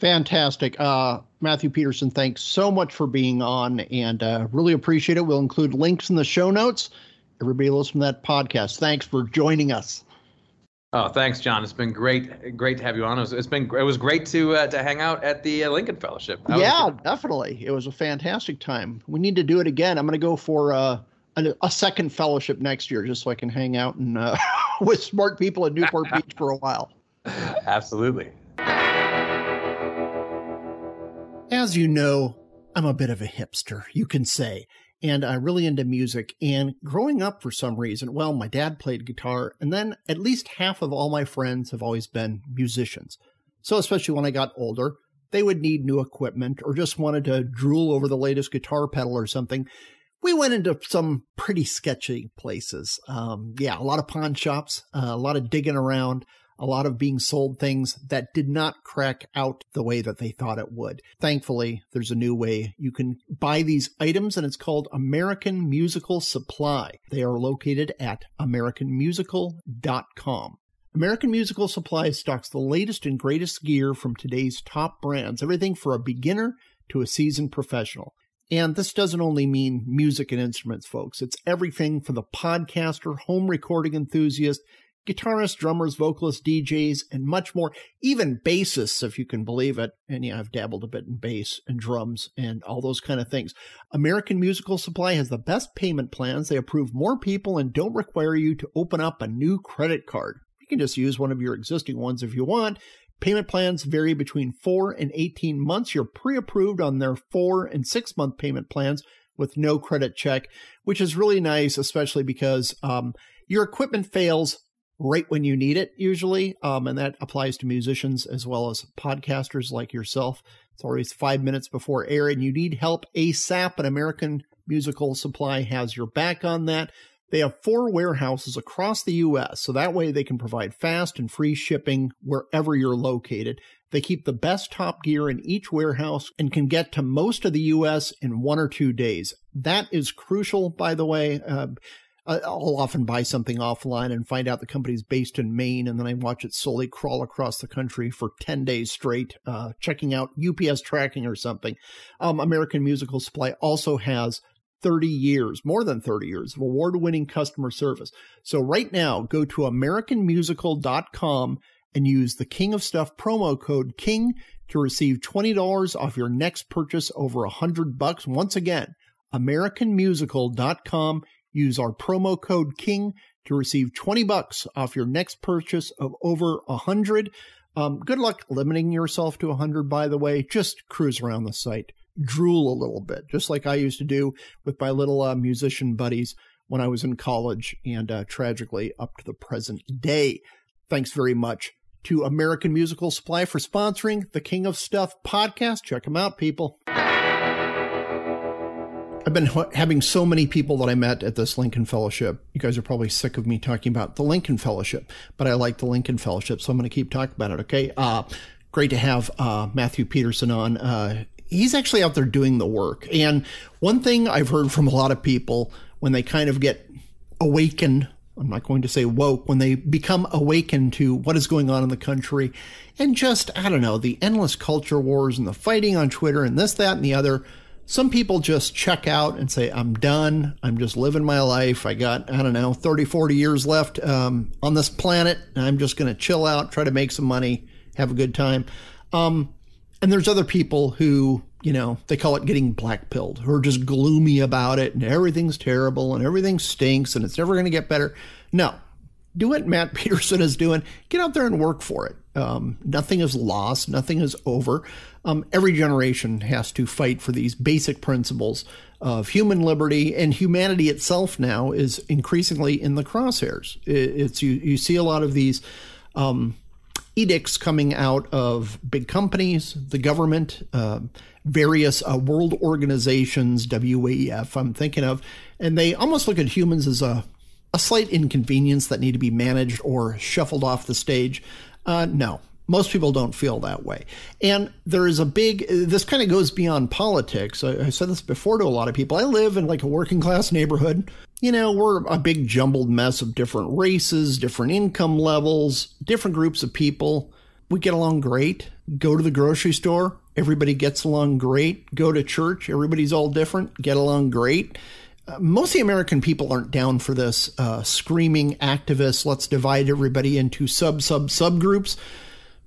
Speaker 2: Fantastic. Uh, Matthew Peterson, thanks so much for being on and uh, really appreciate it. We'll include links in the show notes. Everybody listen to that podcast. Thanks for joining us.
Speaker 3: Oh, thanks, John. It's been great, great to have you on. It was, it's been, it was great to uh, to hang out at the uh, Lincoln Fellowship.
Speaker 2: That yeah, definitely. It was a fantastic time. We need to do it again. I'm going to go for uh, a, a, second fellowship next year, just so I can hang out and uh, with smart people at Newport Beach for a while.
Speaker 3: Absolutely.
Speaker 2: As you know, I'm a bit of a hipster, you can say, and I'm really into music. And growing up, for some reason, well, my dad played guitar, and then at least half of all my friends have always been musicians. So, especially when I got older, they would need new equipment or just wanted to drool over the latest guitar pedal or something. We went into some pretty sketchy places. Um, yeah, a lot of pawn shops, uh, a lot of digging around a lot of being sold things that did not crack out the way that they thought it would. Thankfully, there's a new way you can buy these items, and it's called American Musical Supply. They are located at AmericanMusical.com. American Musical Supply stocks the latest and greatest gear from today's top brands, everything for a beginner to a seasoned professional. And this doesn't only mean music and instruments, folks. It's everything for the podcaster, home recording enthusiast, guitarists, drummers, vocalists, DJs, and much more, even bassists, if you can believe it. And yeah, I've dabbled a bit in bass and drums and all those kind of things. American Musical Supply has the best payment plans. They approve more people and don't require you to open up a new credit card. You can just use one of your existing ones if you want. Payment plans vary between 4 and 18 months. You're pre approved on their 4 and 6 month payment plans with no credit check, which is really nice, especially because um, your equipment fails right when you need it, usually. Um, and that applies to musicians as well as podcasters like yourself. It's always five minutes before air, and you need help ASAP. An American Musical Supply has your back on that. They have four warehouses across the U.S., so that way they can provide fast and free shipping wherever you're located. They keep the best top gear in each warehouse and can get to most of the U.S. in one or two days. That is crucial, by the way. Uh, I'll often buy something offline and find out the company's based in Maine, and then I watch it slowly crawl across the country for 10 days straight, uh, checking out UPS tracking or something. Um, American Musical Supply also has 30 years, more than 30 years of award winning customer service. So right now, go to AmericanMusical.com and use the King of Stuff promo code KING to receive $20 off your next purchase over 100 bucks. Once again, AmericanMusical.com. Use our promo code KING to receive 20 bucks off your next purchase of over 100. Um, good luck limiting yourself to 100, by the way. Just cruise around the site, drool a little bit, just like I used to do with my little uh, musician buddies when I was in college and uh, tragically up to the present day. Thanks very much to American Musical Supply for sponsoring the King of Stuff podcast. Check them out, people. I've been having so many people that I met at this Lincoln Fellowship. You guys are probably sick of me talking about the Lincoln Fellowship, but I like the Lincoln Fellowship, so I'm going to keep talking about it. Okay. Uh, great to have uh, Matthew Peterson on. Uh, he's actually out there doing the work. And one thing I've heard from a lot of people when they kind of get awakened I'm not going to say woke, when they become awakened to what is going on in the country and just, I don't know, the endless culture wars and the fighting on Twitter and this, that, and the other. Some people just check out and say, I'm done. I'm just living my life. I got, I don't know, 30, 40 years left um, on this planet. I'm just going to chill out, try to make some money, have a good time. Um, and there's other people who, you know, they call it getting black pilled, who are just gloomy about it and everything's terrible and everything stinks and it's never going to get better. No, do what Matt Peterson is doing. Get out there and work for it. Um, nothing is lost, nothing is over. Um, every generation has to fight for these basic principles of human liberty, and humanity itself now is increasingly in the crosshairs. it's you, you see a lot of these um, edicts coming out of big companies, the government, uh, various uh, world organizations, WEF, I'm thinking of, and they almost look at humans as a a slight inconvenience that need to be managed or shuffled off the stage. Uh, no, most people don't feel that way. And there is a big, this kind of goes beyond politics. I, I, said this before to a lot of people. I live in like a working class neighborhood. You know, we're a big jumbled mess of different races, different income levels, different groups of people. We get along great. Go to the grocery store, everybody gets along great. Go to church, everybody's all different, get along great most of the American people aren't down for this uh, screaming activists, let's divide everybody into sub sub subgroups.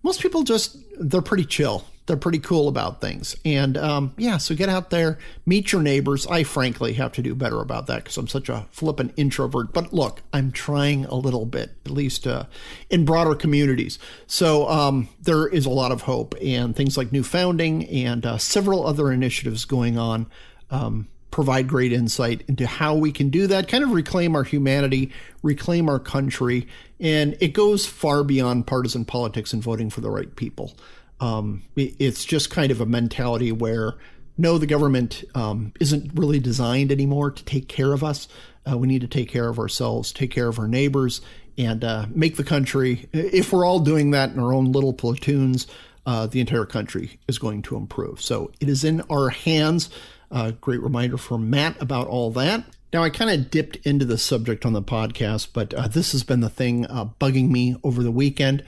Speaker 2: Most people just, they're pretty chill. They're pretty cool about things. And um, yeah, so get out there, meet your neighbors. I frankly have to do better about that because I'm such a flippant introvert. But look, I'm trying a little bit, at least uh, in broader communities. So um, there is a lot of hope and things like new founding and uh, several other initiatives going on. Um, provide great insight into how we can do that, kind of reclaim our humanity, reclaim our country. And it goes far beyond partisan politics and voting for the right people. Um, it's just kind of a mentality where no, the government um, isn't really designed anymore to take care of us. Uh, we need to take care of ourselves, take care of our neighbors, and uh, make the country. If we're all doing that in our own little platoons, uh, the entire country is going to improve. So it is in our hands. A great reminder for Matt about all that. Now, I kind of dipped into the subject on the podcast, but uh, this has been the thing uh, bugging me over the weekend.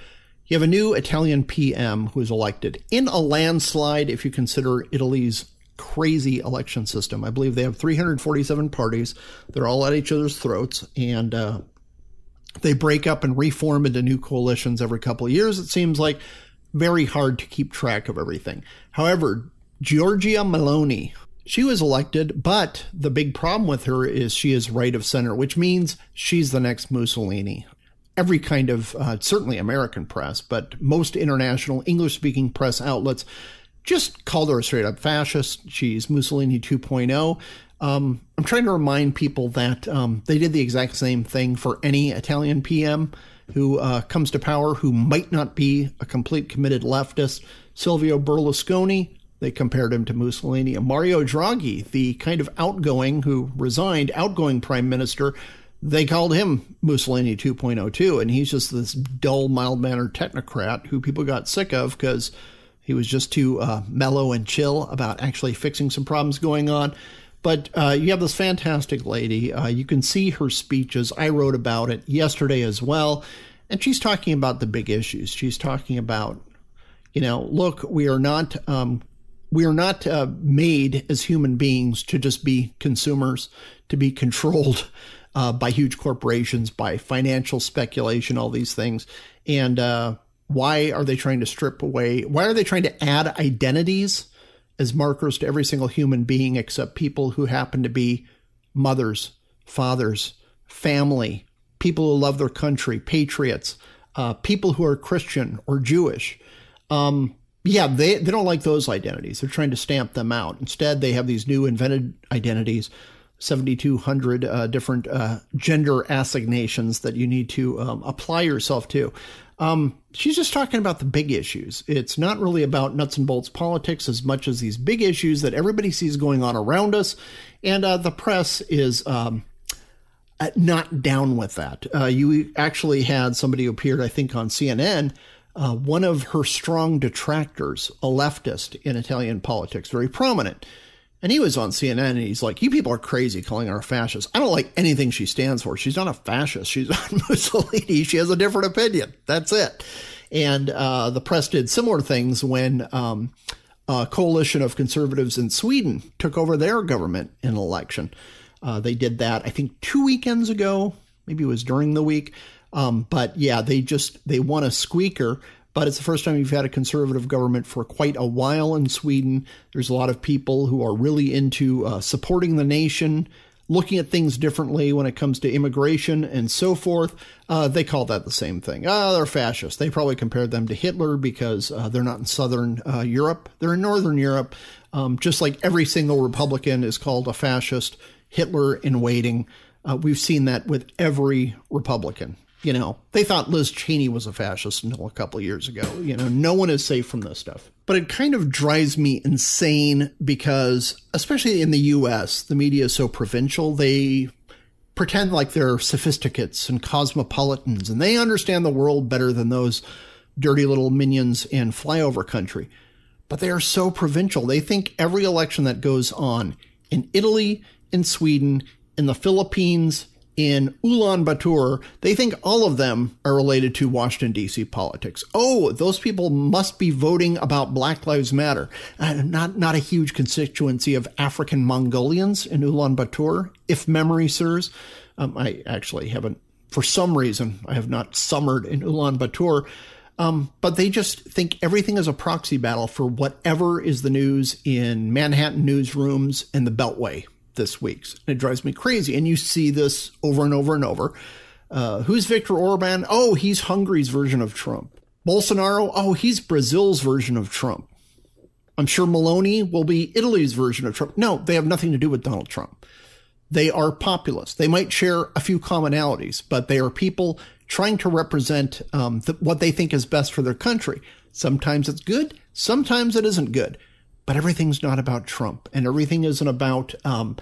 Speaker 2: You have a new Italian PM who is elected in a landslide if you consider Italy's crazy election system. I believe they have 347 parties. They're all at each other's throats, and uh, they break up and reform into new coalitions every couple of years. It seems like very hard to keep track of everything. However, Giorgia Meloni, she was elected, but the big problem with her is she is right of center, which means she's the next Mussolini. Every kind of, uh, certainly American press, but most international English speaking press outlets just called her a straight up fascist. She's Mussolini 2.0. Um, I'm trying to remind people that um, they did the exact same thing for any Italian PM who uh, comes to power who might not be a complete committed leftist. Silvio Berlusconi, they compared him to Mussolini. Mario Draghi, the kind of outgoing who resigned, outgoing prime minister, they called him Mussolini 2.02. And he's just this dull, mild mannered technocrat who people got sick of because he was just too uh, mellow and chill about actually fixing some problems going on. But uh, you have this fantastic lady. Uh, you can see her speeches. I wrote about it yesterday as well. And she's talking about the big issues. She's talking about, you know, look, we are not. Um, we are not uh, made as human beings to just be consumers, to be controlled uh, by huge corporations, by financial speculation, all these things. And uh, why are they trying to strip away? Why are they trying to add identities as markers to every single human being except people who happen to be mothers, fathers, family, people who love their country, patriots, uh, people who are Christian or Jewish. Um, yeah, they, they don't like those identities. They're trying to stamp them out. Instead, they have these new invented identities, 7,200 uh, different uh, gender assignations that you need to um, apply yourself to. Um, she's just talking about the big issues. It's not really about nuts and bolts politics as much as these big issues that everybody sees going on around us. And uh, the press is um, uh, not down with that. Uh, you actually had somebody who appeared, I think, on CNN. Uh, one of her strong detractors, a leftist in Italian politics, very prominent, and he was on CNN and he's like, You people are crazy calling her a fascist. I don't like anything she stands for. She's not a fascist. She's not Mussolini. She has a different opinion. That's it. And uh, the press did similar things when um, a coalition of conservatives in Sweden took over their government in an election. Uh, they did that, I think, two weekends ago. Maybe it was during the week. Um, but yeah, they just they won a squeaker but it's the first time you've had a conservative government for quite a while in Sweden. There's a lot of people who are really into uh, supporting the nation, looking at things differently when it comes to immigration and so forth. Uh, they call that the same thing. Ah, they're fascists. They probably compared them to Hitler because uh, they're not in southern uh, Europe, they're in northern Europe. Um, just like every single Republican is called a fascist, Hitler in waiting. Uh, we've seen that with every Republican. You know, they thought Liz Cheney was a fascist until a couple years ago. You know, no one is safe from this stuff. But it kind of drives me insane because, especially in the US, the media is so provincial. They pretend like they're sophisticates and cosmopolitans and they understand the world better than those dirty little minions in flyover country. But they are so provincial. They think every election that goes on in Italy, in Sweden, in the Philippines, in Ulaanbaatar, they think all of them are related to Washington, D.C. politics. Oh, those people must be voting about Black Lives Matter. Uh, not, not a huge constituency of African Mongolians in Ulaanbaatar, if memory serves. Um, I actually haven't, for some reason, I have not summered in Ulaanbaatar. Um, but they just think everything is a proxy battle for whatever is the news in Manhattan newsrooms and the Beltway this week's. And it drives me crazy. And you see this over and over and over. Uh, who's Viktor Orban? Oh, he's Hungary's version of Trump. Bolsonaro? Oh, he's Brazil's version of Trump. I'm sure Meloni will be Italy's version of Trump. No, they have nothing to do with Donald Trump. They are populists. They might share a few commonalities, but they are people trying to represent um, what they think is best for their country. Sometimes it's good, sometimes it isn't good but everything's not about Trump, and everything isn't about um,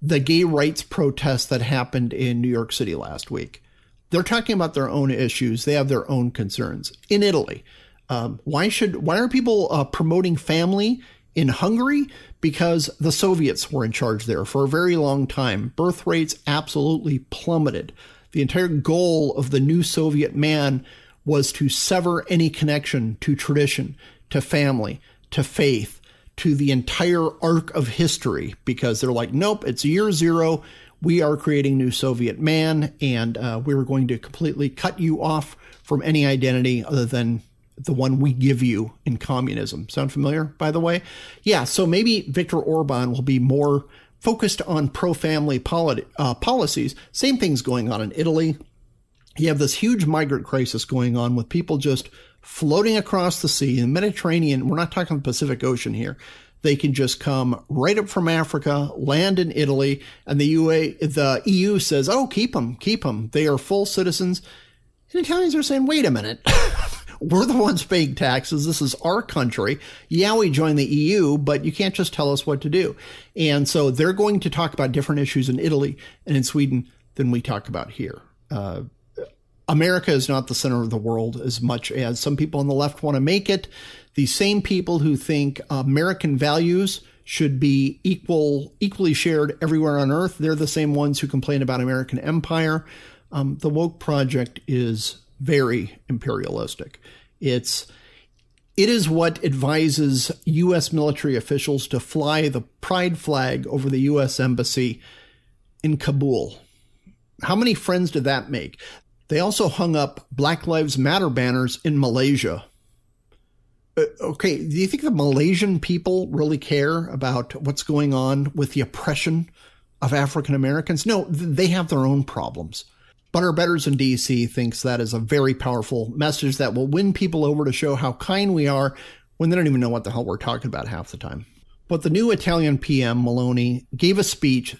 Speaker 2: the gay rights protests that happened in New York City last week. They're talking about their own issues. They have their own concerns. In Italy, um, why should why are people uh, promoting family in Hungary? Because the Soviets were in charge there for a very long time. Birth rates absolutely plummeted. The entire goal of the new Soviet man was to sever any connection to tradition, to family, to faith, to the entire arc of history because they're like, nope, it's year zero. We are creating new Soviet man, and uh, we are going to completely cut you off from any identity other than the one we give you in communism. Sound familiar, by the way? Yeah, so maybe Viktor Orban will be more focused on pro family uh, policies. Same thing's going on in Italy. You have this huge migrant crisis going on with people just floating across the sea in the Mediterranean. We're not talking the Pacific Ocean here. They can just come right up from Africa, land in Italy, and the UA, the EU says, "Oh, keep them, keep them. They are full citizens." And Italians are saying, "Wait a minute." We're the ones paying taxes. This is our country. Yeah, we joined the EU, but you can't just tell us what to do. And so they're going to talk about different issues in Italy and in Sweden than we talk about here. Uh, America is not the center of the world as much as some people on the left want to make it. The same people who think American values should be equal, equally shared everywhere on earth. They're the same ones who complain about American empire. Um, the woke project is very imperialistic. It's it is what advises U.S. military officials to fly the pride flag over the U.S. embassy in Kabul. How many friends did that make? They also hung up Black Lives Matter banners in Malaysia. Uh, okay, do you think the Malaysian people really care about what's going on with the oppression of African Americans? No, they have their own problems. Butter Betters in DC thinks that is a very powerful message that will win people over to show how kind we are when they don't even know what the hell we're talking about half the time. But the new Italian PM, Meloni, gave a speech.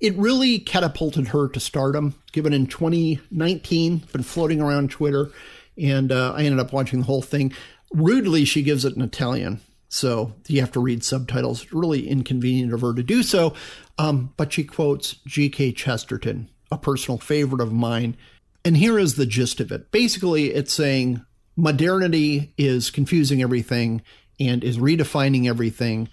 Speaker 2: It really catapulted her to stardom, given in 2019, been floating around Twitter, and uh, I ended up watching the whole thing. Rudely, she gives it in Italian. So you have to read subtitles. It's really inconvenient of her to do so. Um, but she quotes G.K. Chesterton, a personal favorite of mine. And here is the gist of it. Basically, it's saying modernity is confusing everything and is redefining everything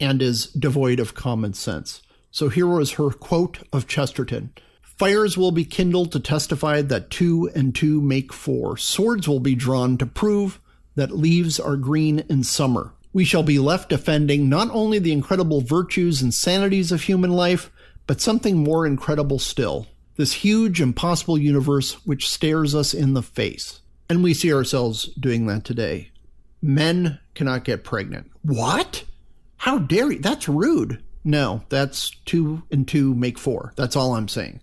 Speaker 2: and is devoid of common sense. So here was her quote of Chesterton Fires will be kindled to testify that two and two make four. Swords will be drawn to prove that leaves are green in summer. We shall be left defending not only the incredible virtues and sanities of human life, but something more incredible still this huge, impossible universe which stares us in the face. And we see ourselves doing that today. Men cannot get pregnant. What? How dare you? That's rude. No, that's two and two make four. That's all I'm saying.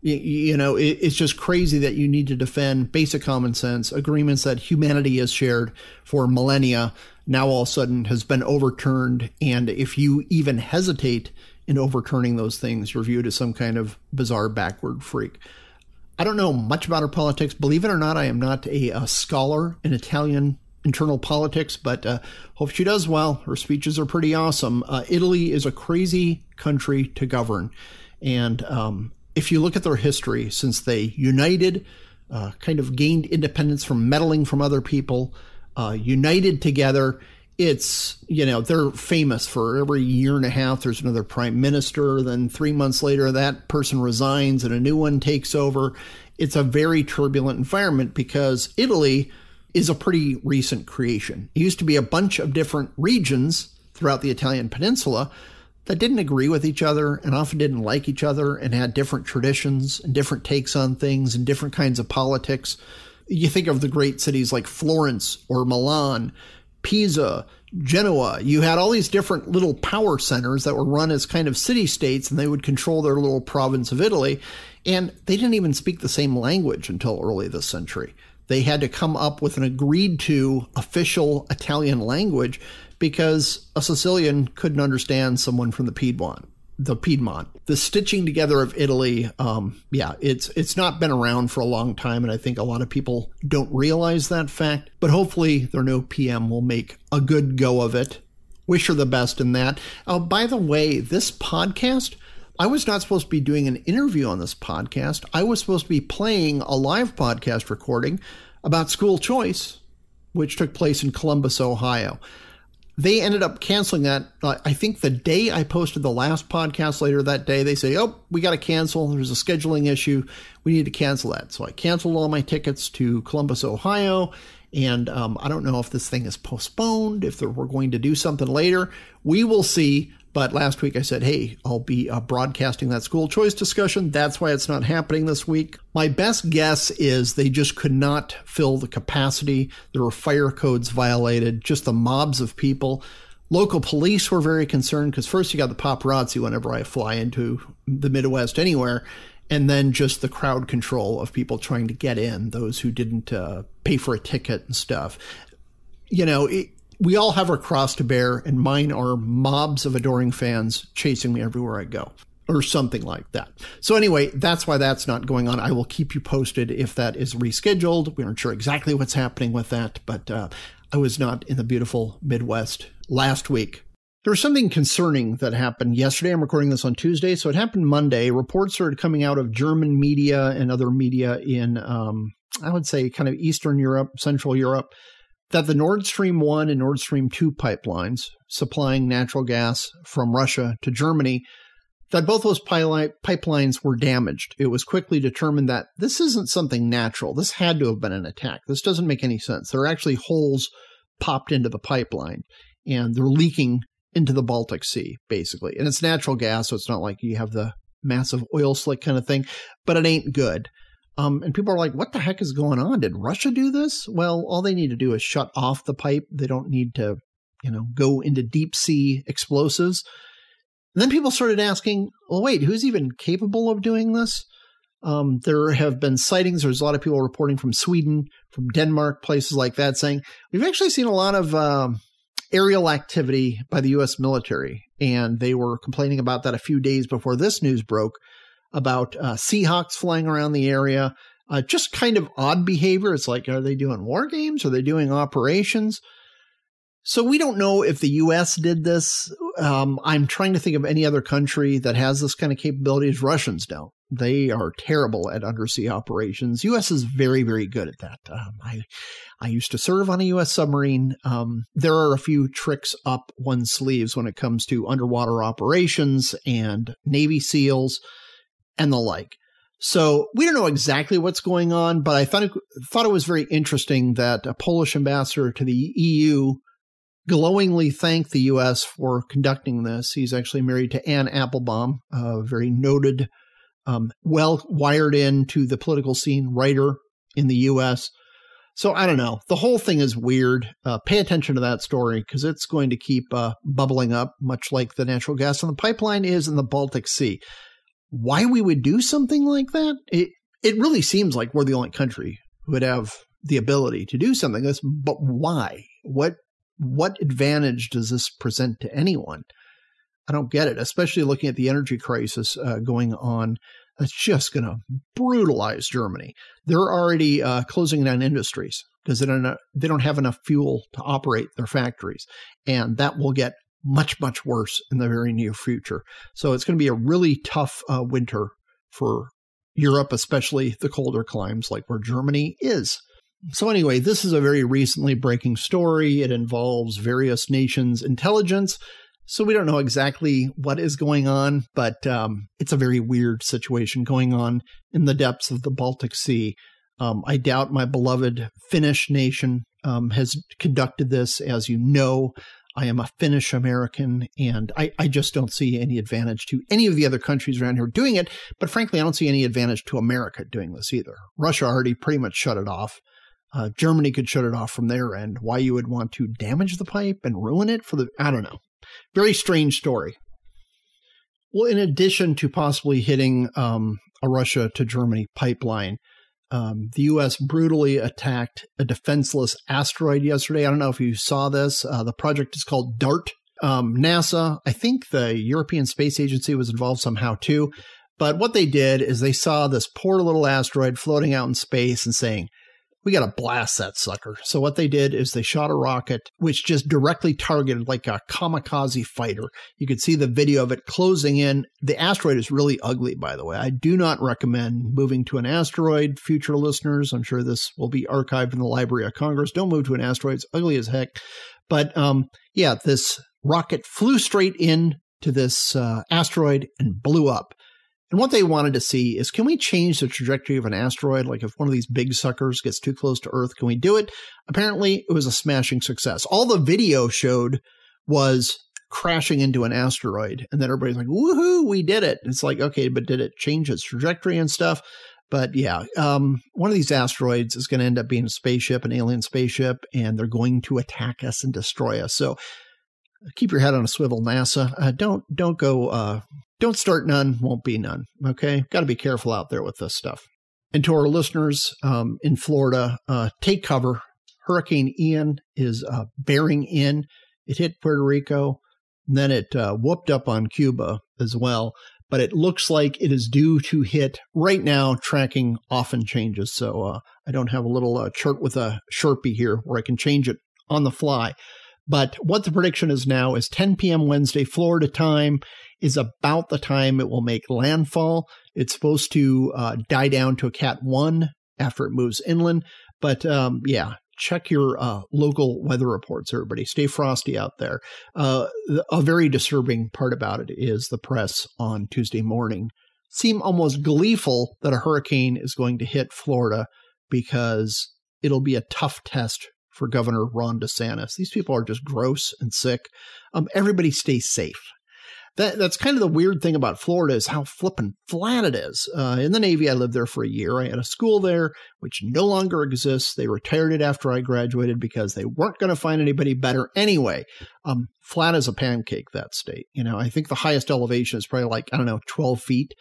Speaker 2: You, you know, it, it's just crazy that you need to defend basic common sense agreements that humanity has shared for millennia. Now all of a sudden has been overturned, and if you even hesitate in overturning those things. You're viewed as some kind of bizarre backward freak. I don't know much about her politics. Believe it or not, I am not a, a scholar in Italian internal politics, but uh, hope she does well. Her speeches are pretty awesome. Uh, Italy is a crazy country to govern. And um, if you look at their history, since they united, uh, kind of gained independence from meddling from other people, uh, united together, it's you know they're famous for every year and a half there's another prime minister then three months later that person resigns and a new one takes over it's a very turbulent environment because italy is a pretty recent creation it used to be a bunch of different regions throughout the italian peninsula that didn't agree with each other and often didn't like each other and had different traditions and different takes on things and different kinds of politics you think of the great cities like florence or milan Pisa, Genoa. You had all these different little power centers that were run as kind of city states and they would control their little province of Italy. And they didn't even speak the same language until early this century. They had to come up with an agreed to official Italian language because a Sicilian couldn't understand someone from the Piedmont the Piedmont. The stitching together of Italy, um, yeah, it's it's not been around for a long time, and I think a lot of people don't realize that fact. But hopefully, their new PM will make a good go of it. Wish her the best in that. Oh, by the way, this podcast. I was not supposed to be doing an interview on this podcast. I was supposed to be playing a live podcast recording about school choice, which took place in Columbus, Ohio they ended up canceling that. Uh, I think the day I posted the last podcast later that day, they say, oh, we got to cancel. There's a scheduling issue. We need to cancel that. So I canceled all my tickets to Columbus, Ohio. And um, I don't know if this thing is postponed, if we're going to do something later. We will see. But last week I said, hey, I'll be uh, broadcasting that school choice discussion. That's why it's not happening this week. My best guess is they just could not fill the capacity. There were fire codes violated, just the mobs of people. Local police were very concerned because first you got the paparazzi whenever I fly into the Midwest anywhere, and then just the crowd control of people trying to get in, those who didn't uh, pay for a ticket and stuff. You know, it, we all have our cross to bear, and mine are mobs of adoring fans chasing me everywhere I go, or something like that. So, anyway, that's why that's not going on. I will keep you posted if that is rescheduled. We aren't sure exactly what's happening with that, but uh, I was not in the beautiful Midwest last week. There was something concerning that happened yesterday. I'm recording this on Tuesday, so it happened Monday. Reports started coming out of German media and other media in, um, I would say, kind of Eastern Europe, Central Europe that the Nord Stream 1 and Nord Stream 2 pipelines supplying natural gas from Russia to Germany that both those pipelines were damaged. It was quickly determined that this isn't something natural. This had to have been an attack. This doesn't make any sense. There are actually holes popped into the pipeline and they're leaking into the Baltic Sea, basically. And it's natural gas, so it's not like you have the massive oil slick kind of thing, but it ain't good. Um, and people are like, what the heck is going on? Did Russia do this? Well, all they need to do is shut off the pipe. They don't need to, you know, go into deep sea explosives. And then people started asking, well, wait, who's even capable of doing this? Um, there have been sightings. There's a lot of people reporting from Sweden, from Denmark, places like that, saying we've actually seen a lot of um, aerial activity by the U.S. military. And they were complaining about that a few days before this news broke about uh, Seahawks flying around the area. Uh, just kind of odd behavior. It's like, are they doing war games? Are they doing operations? So we don't know if the U.S. did this. Um, I'm trying to think of any other country that has this kind of capabilities. Russians don't. They are terrible at undersea operations. U.S. is very, very good at that. Um, I, I used to serve on a U.S. submarine. Um, there are a few tricks up one's sleeves when it comes to underwater operations and Navy SEALs and the like. So we don't know exactly what's going on, but I thought it, thought it was very interesting that a Polish ambassador to the EU glowingly thanked the U.S. for conducting this. He's actually married to Anne Applebaum, a very noted, um, well wired into the political scene writer in the U.S. So I don't know. The whole thing is weird. Uh, pay attention to that story because it's going to keep uh, bubbling up, much like the natural gas on the pipeline is in the Baltic Sea. Why we would do something like that? It it really seems like we're the only country who would have the ability to do something like this. But why? What what advantage does this present to anyone? I don't get it, especially looking at the energy crisis uh, going on. That's just going to brutalize Germany. They're already uh, closing down industries because they don't they don't have enough fuel to operate their factories, and that will get much much worse in the very near future. So it's going to be a really tough uh, winter for Europe, especially the colder climes like where Germany is. So, anyway, this is a very recently breaking story. It involves various nations' intelligence. So, we don't know exactly what is going on, but um, it's a very weird situation going on in the depths of the Baltic Sea. Um, I doubt my beloved Finnish nation um, has conducted this. As you know, I am a Finnish American, and I, I, just don't see any advantage to any of the other countries around here doing it. But frankly, I don't see any advantage to America doing this either. Russia already pretty much shut it off. Uh, Germany could shut it off from their end. Why you would want to damage the pipe and ruin it for the, I don't know. Very strange story. Well, in addition to possibly hitting um, a Russia to Germany pipeline, um, the U.S. brutally attacked a defenseless asteroid yesterday. I don't know if you saw this. Uh, the project is called DART. Um, NASA, I think the European Space Agency was involved somehow too. But what they did is they saw this poor little asteroid floating out in space and saying, we got to blast that sucker. So what they did is they shot a rocket which just directly targeted like a kamikaze fighter. You could see the video of it closing in. The asteroid is really ugly, by the way. I do not recommend moving to an asteroid. Future listeners, I'm sure this will be archived in the Library of Congress. Don't move to an asteroid. It's ugly as heck. But um, yeah, this rocket flew straight in to this uh, asteroid and blew up. And what they wanted to see is can we change the trajectory of an asteroid? Like if one of these big suckers gets too close to Earth, can we do it? Apparently, it was a smashing success. All the video showed was crashing into an asteroid. And then everybody's like, woohoo, we did it. It's like, okay, but did it change its trajectory and stuff? But yeah, um, one of these asteroids is going to end up being a spaceship, an alien spaceship, and they're going to attack us and destroy us. So keep your head on a swivel, NASA. Uh, don't don't go uh, don't start none, won't be none. Okay. Got to be careful out there with this stuff. And to our listeners um, in Florida, uh, take cover. Hurricane Ian is uh, bearing in. It hit Puerto Rico, and then it uh, whooped up on Cuba as well. But it looks like it is due to hit right now. Tracking often changes, so uh, I don't have a little uh, chart with a sharpie here where I can change it on the fly. But what the prediction is now is 10 p.m. Wednesday, Florida time is about the time it will make landfall. It's supposed to uh, die down to a Cat 1 after it moves inland. But um, yeah, check your uh, local weather reports, everybody. Stay frosty out there. Uh, a very disturbing part about it is the press on Tuesday morning seem almost gleeful that a hurricane is going to hit Florida because it'll be a tough test for Governor Ron DeSantis. These people are just gross and sick. Um, everybody stay safe that that's kind of the weird thing about Florida is how flippin' flat it is. Uh, in the Navy, I lived there for a year. I had a school there, which no longer exists. They retired it after I graduated because they weren't going to find anybody better anyway. Um, flat as a pancake, that state. You know, I think the highest elevation is probably like I don't know, twelve feet.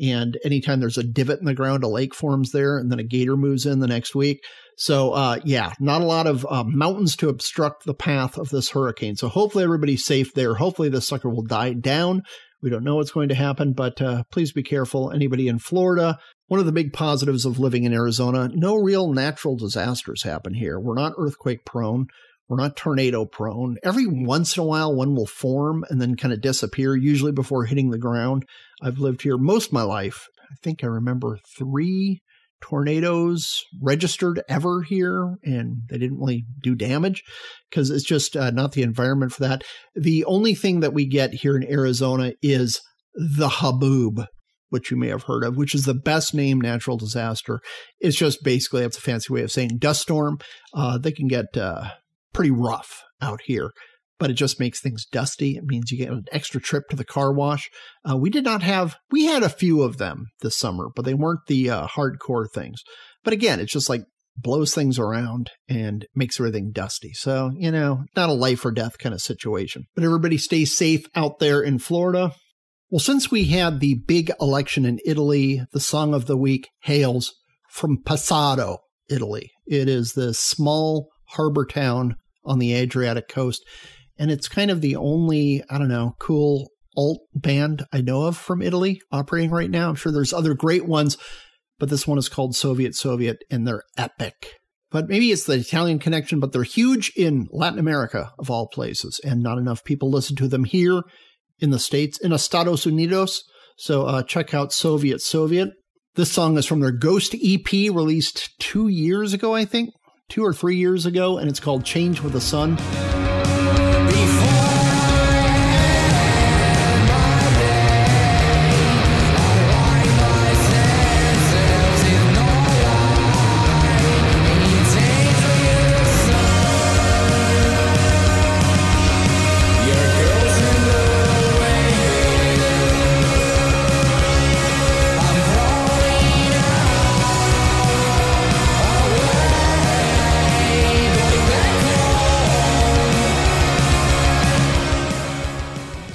Speaker 2: And anytime there's a divot in the ground, a lake forms there, and then a gator moves in the next week. So, uh, yeah, not a lot of uh, mountains to obstruct the path of this hurricane. So, hopefully, everybody's safe there. Hopefully, this sucker will die down. We don't know what's going to happen, but uh, please be careful. Anybody in Florida, one of the big positives of living in Arizona, no real natural disasters happen here. We're not earthquake prone. We're not tornado prone. Every once in a while, one will form and then kind of disappear, usually before hitting the ground. I've lived here most of my life. I think I remember three tornadoes registered ever here, and they didn't really do damage because it's just uh, not the environment for that. The only thing that we get here in Arizona is the haboob, which you may have heard of, which is the best named natural disaster. It's just basically, that's a fancy way of saying dust storm. Uh, they can get uh, pretty rough out here but it just makes things dusty. It means you get an extra trip to the car wash. Uh, we did not have, we had a few of them this summer, but they weren't the uh, hardcore things. But again, it's just like blows things around and makes everything dusty. So, you know, not a life or death kind of situation. But everybody stay safe out there in Florida. Well, since we had the big election in Italy, the song of the week hails from Pesaro, Italy. It is the small harbor town on the Adriatic coast and it's kind of the only, I don't know, cool alt band I know of from Italy operating right now. I'm sure there's other great ones, but this one is called Soviet Soviet and they're epic. But maybe it's the Italian connection, but they're huge in Latin America of all places, and not enough people listen to them here in the States, in Estados Unidos. So uh, check out Soviet Soviet. This song is from their Ghost EP released two years ago, I think, two or three years ago, and it's called Change with the Sun.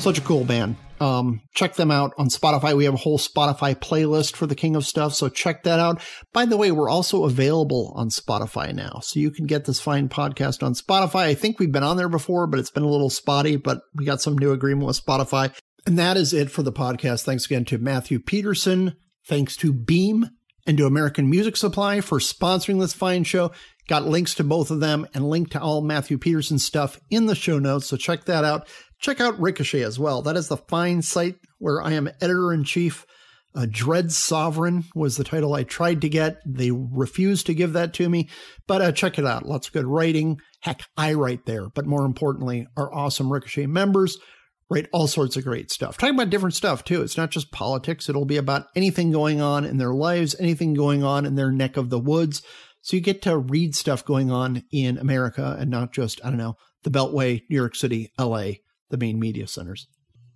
Speaker 2: Such a cool band. Um, check them out on Spotify. We have a whole Spotify playlist for the King of Stuff, so check that out. By the way, we're also available on Spotify now, so you can get this fine podcast on Spotify. I think we've been on there before, but it's been a little spotty, but we got some new agreement with Spotify. And that is it for the podcast. Thanks again to Matthew Peterson. Thanks to Beam and to American Music Supply for sponsoring this fine show. Got links to both of them and link to all Matthew Peterson stuff in the show notes, so check that out. Check out Ricochet as well. That is the fine site where I am editor in chief. Uh, Dread Sovereign was the title I tried to get. They refused to give that to me, but uh, check it out. Lots of good writing. Heck, I write there, but more importantly, our awesome Ricochet members write all sorts of great stuff. Talking about different stuff too. It's not just politics. It'll be about anything going on in their lives, anything going on in their neck of the woods. So you get to read stuff going on in America and not just, I don't know, the Beltway, New York City, LA the main media centers.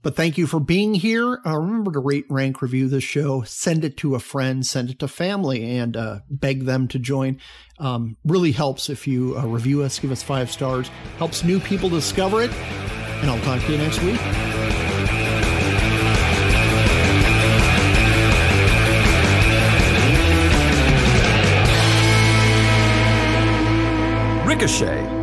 Speaker 2: But thank you for being here. Uh, remember to rate, rank, review this show, send it to a friend, send it to family, and uh, beg them to join. Um, really helps if you uh, review us, give us five stars, helps new people discover it. And I'll talk to you next week.
Speaker 4: Ricochet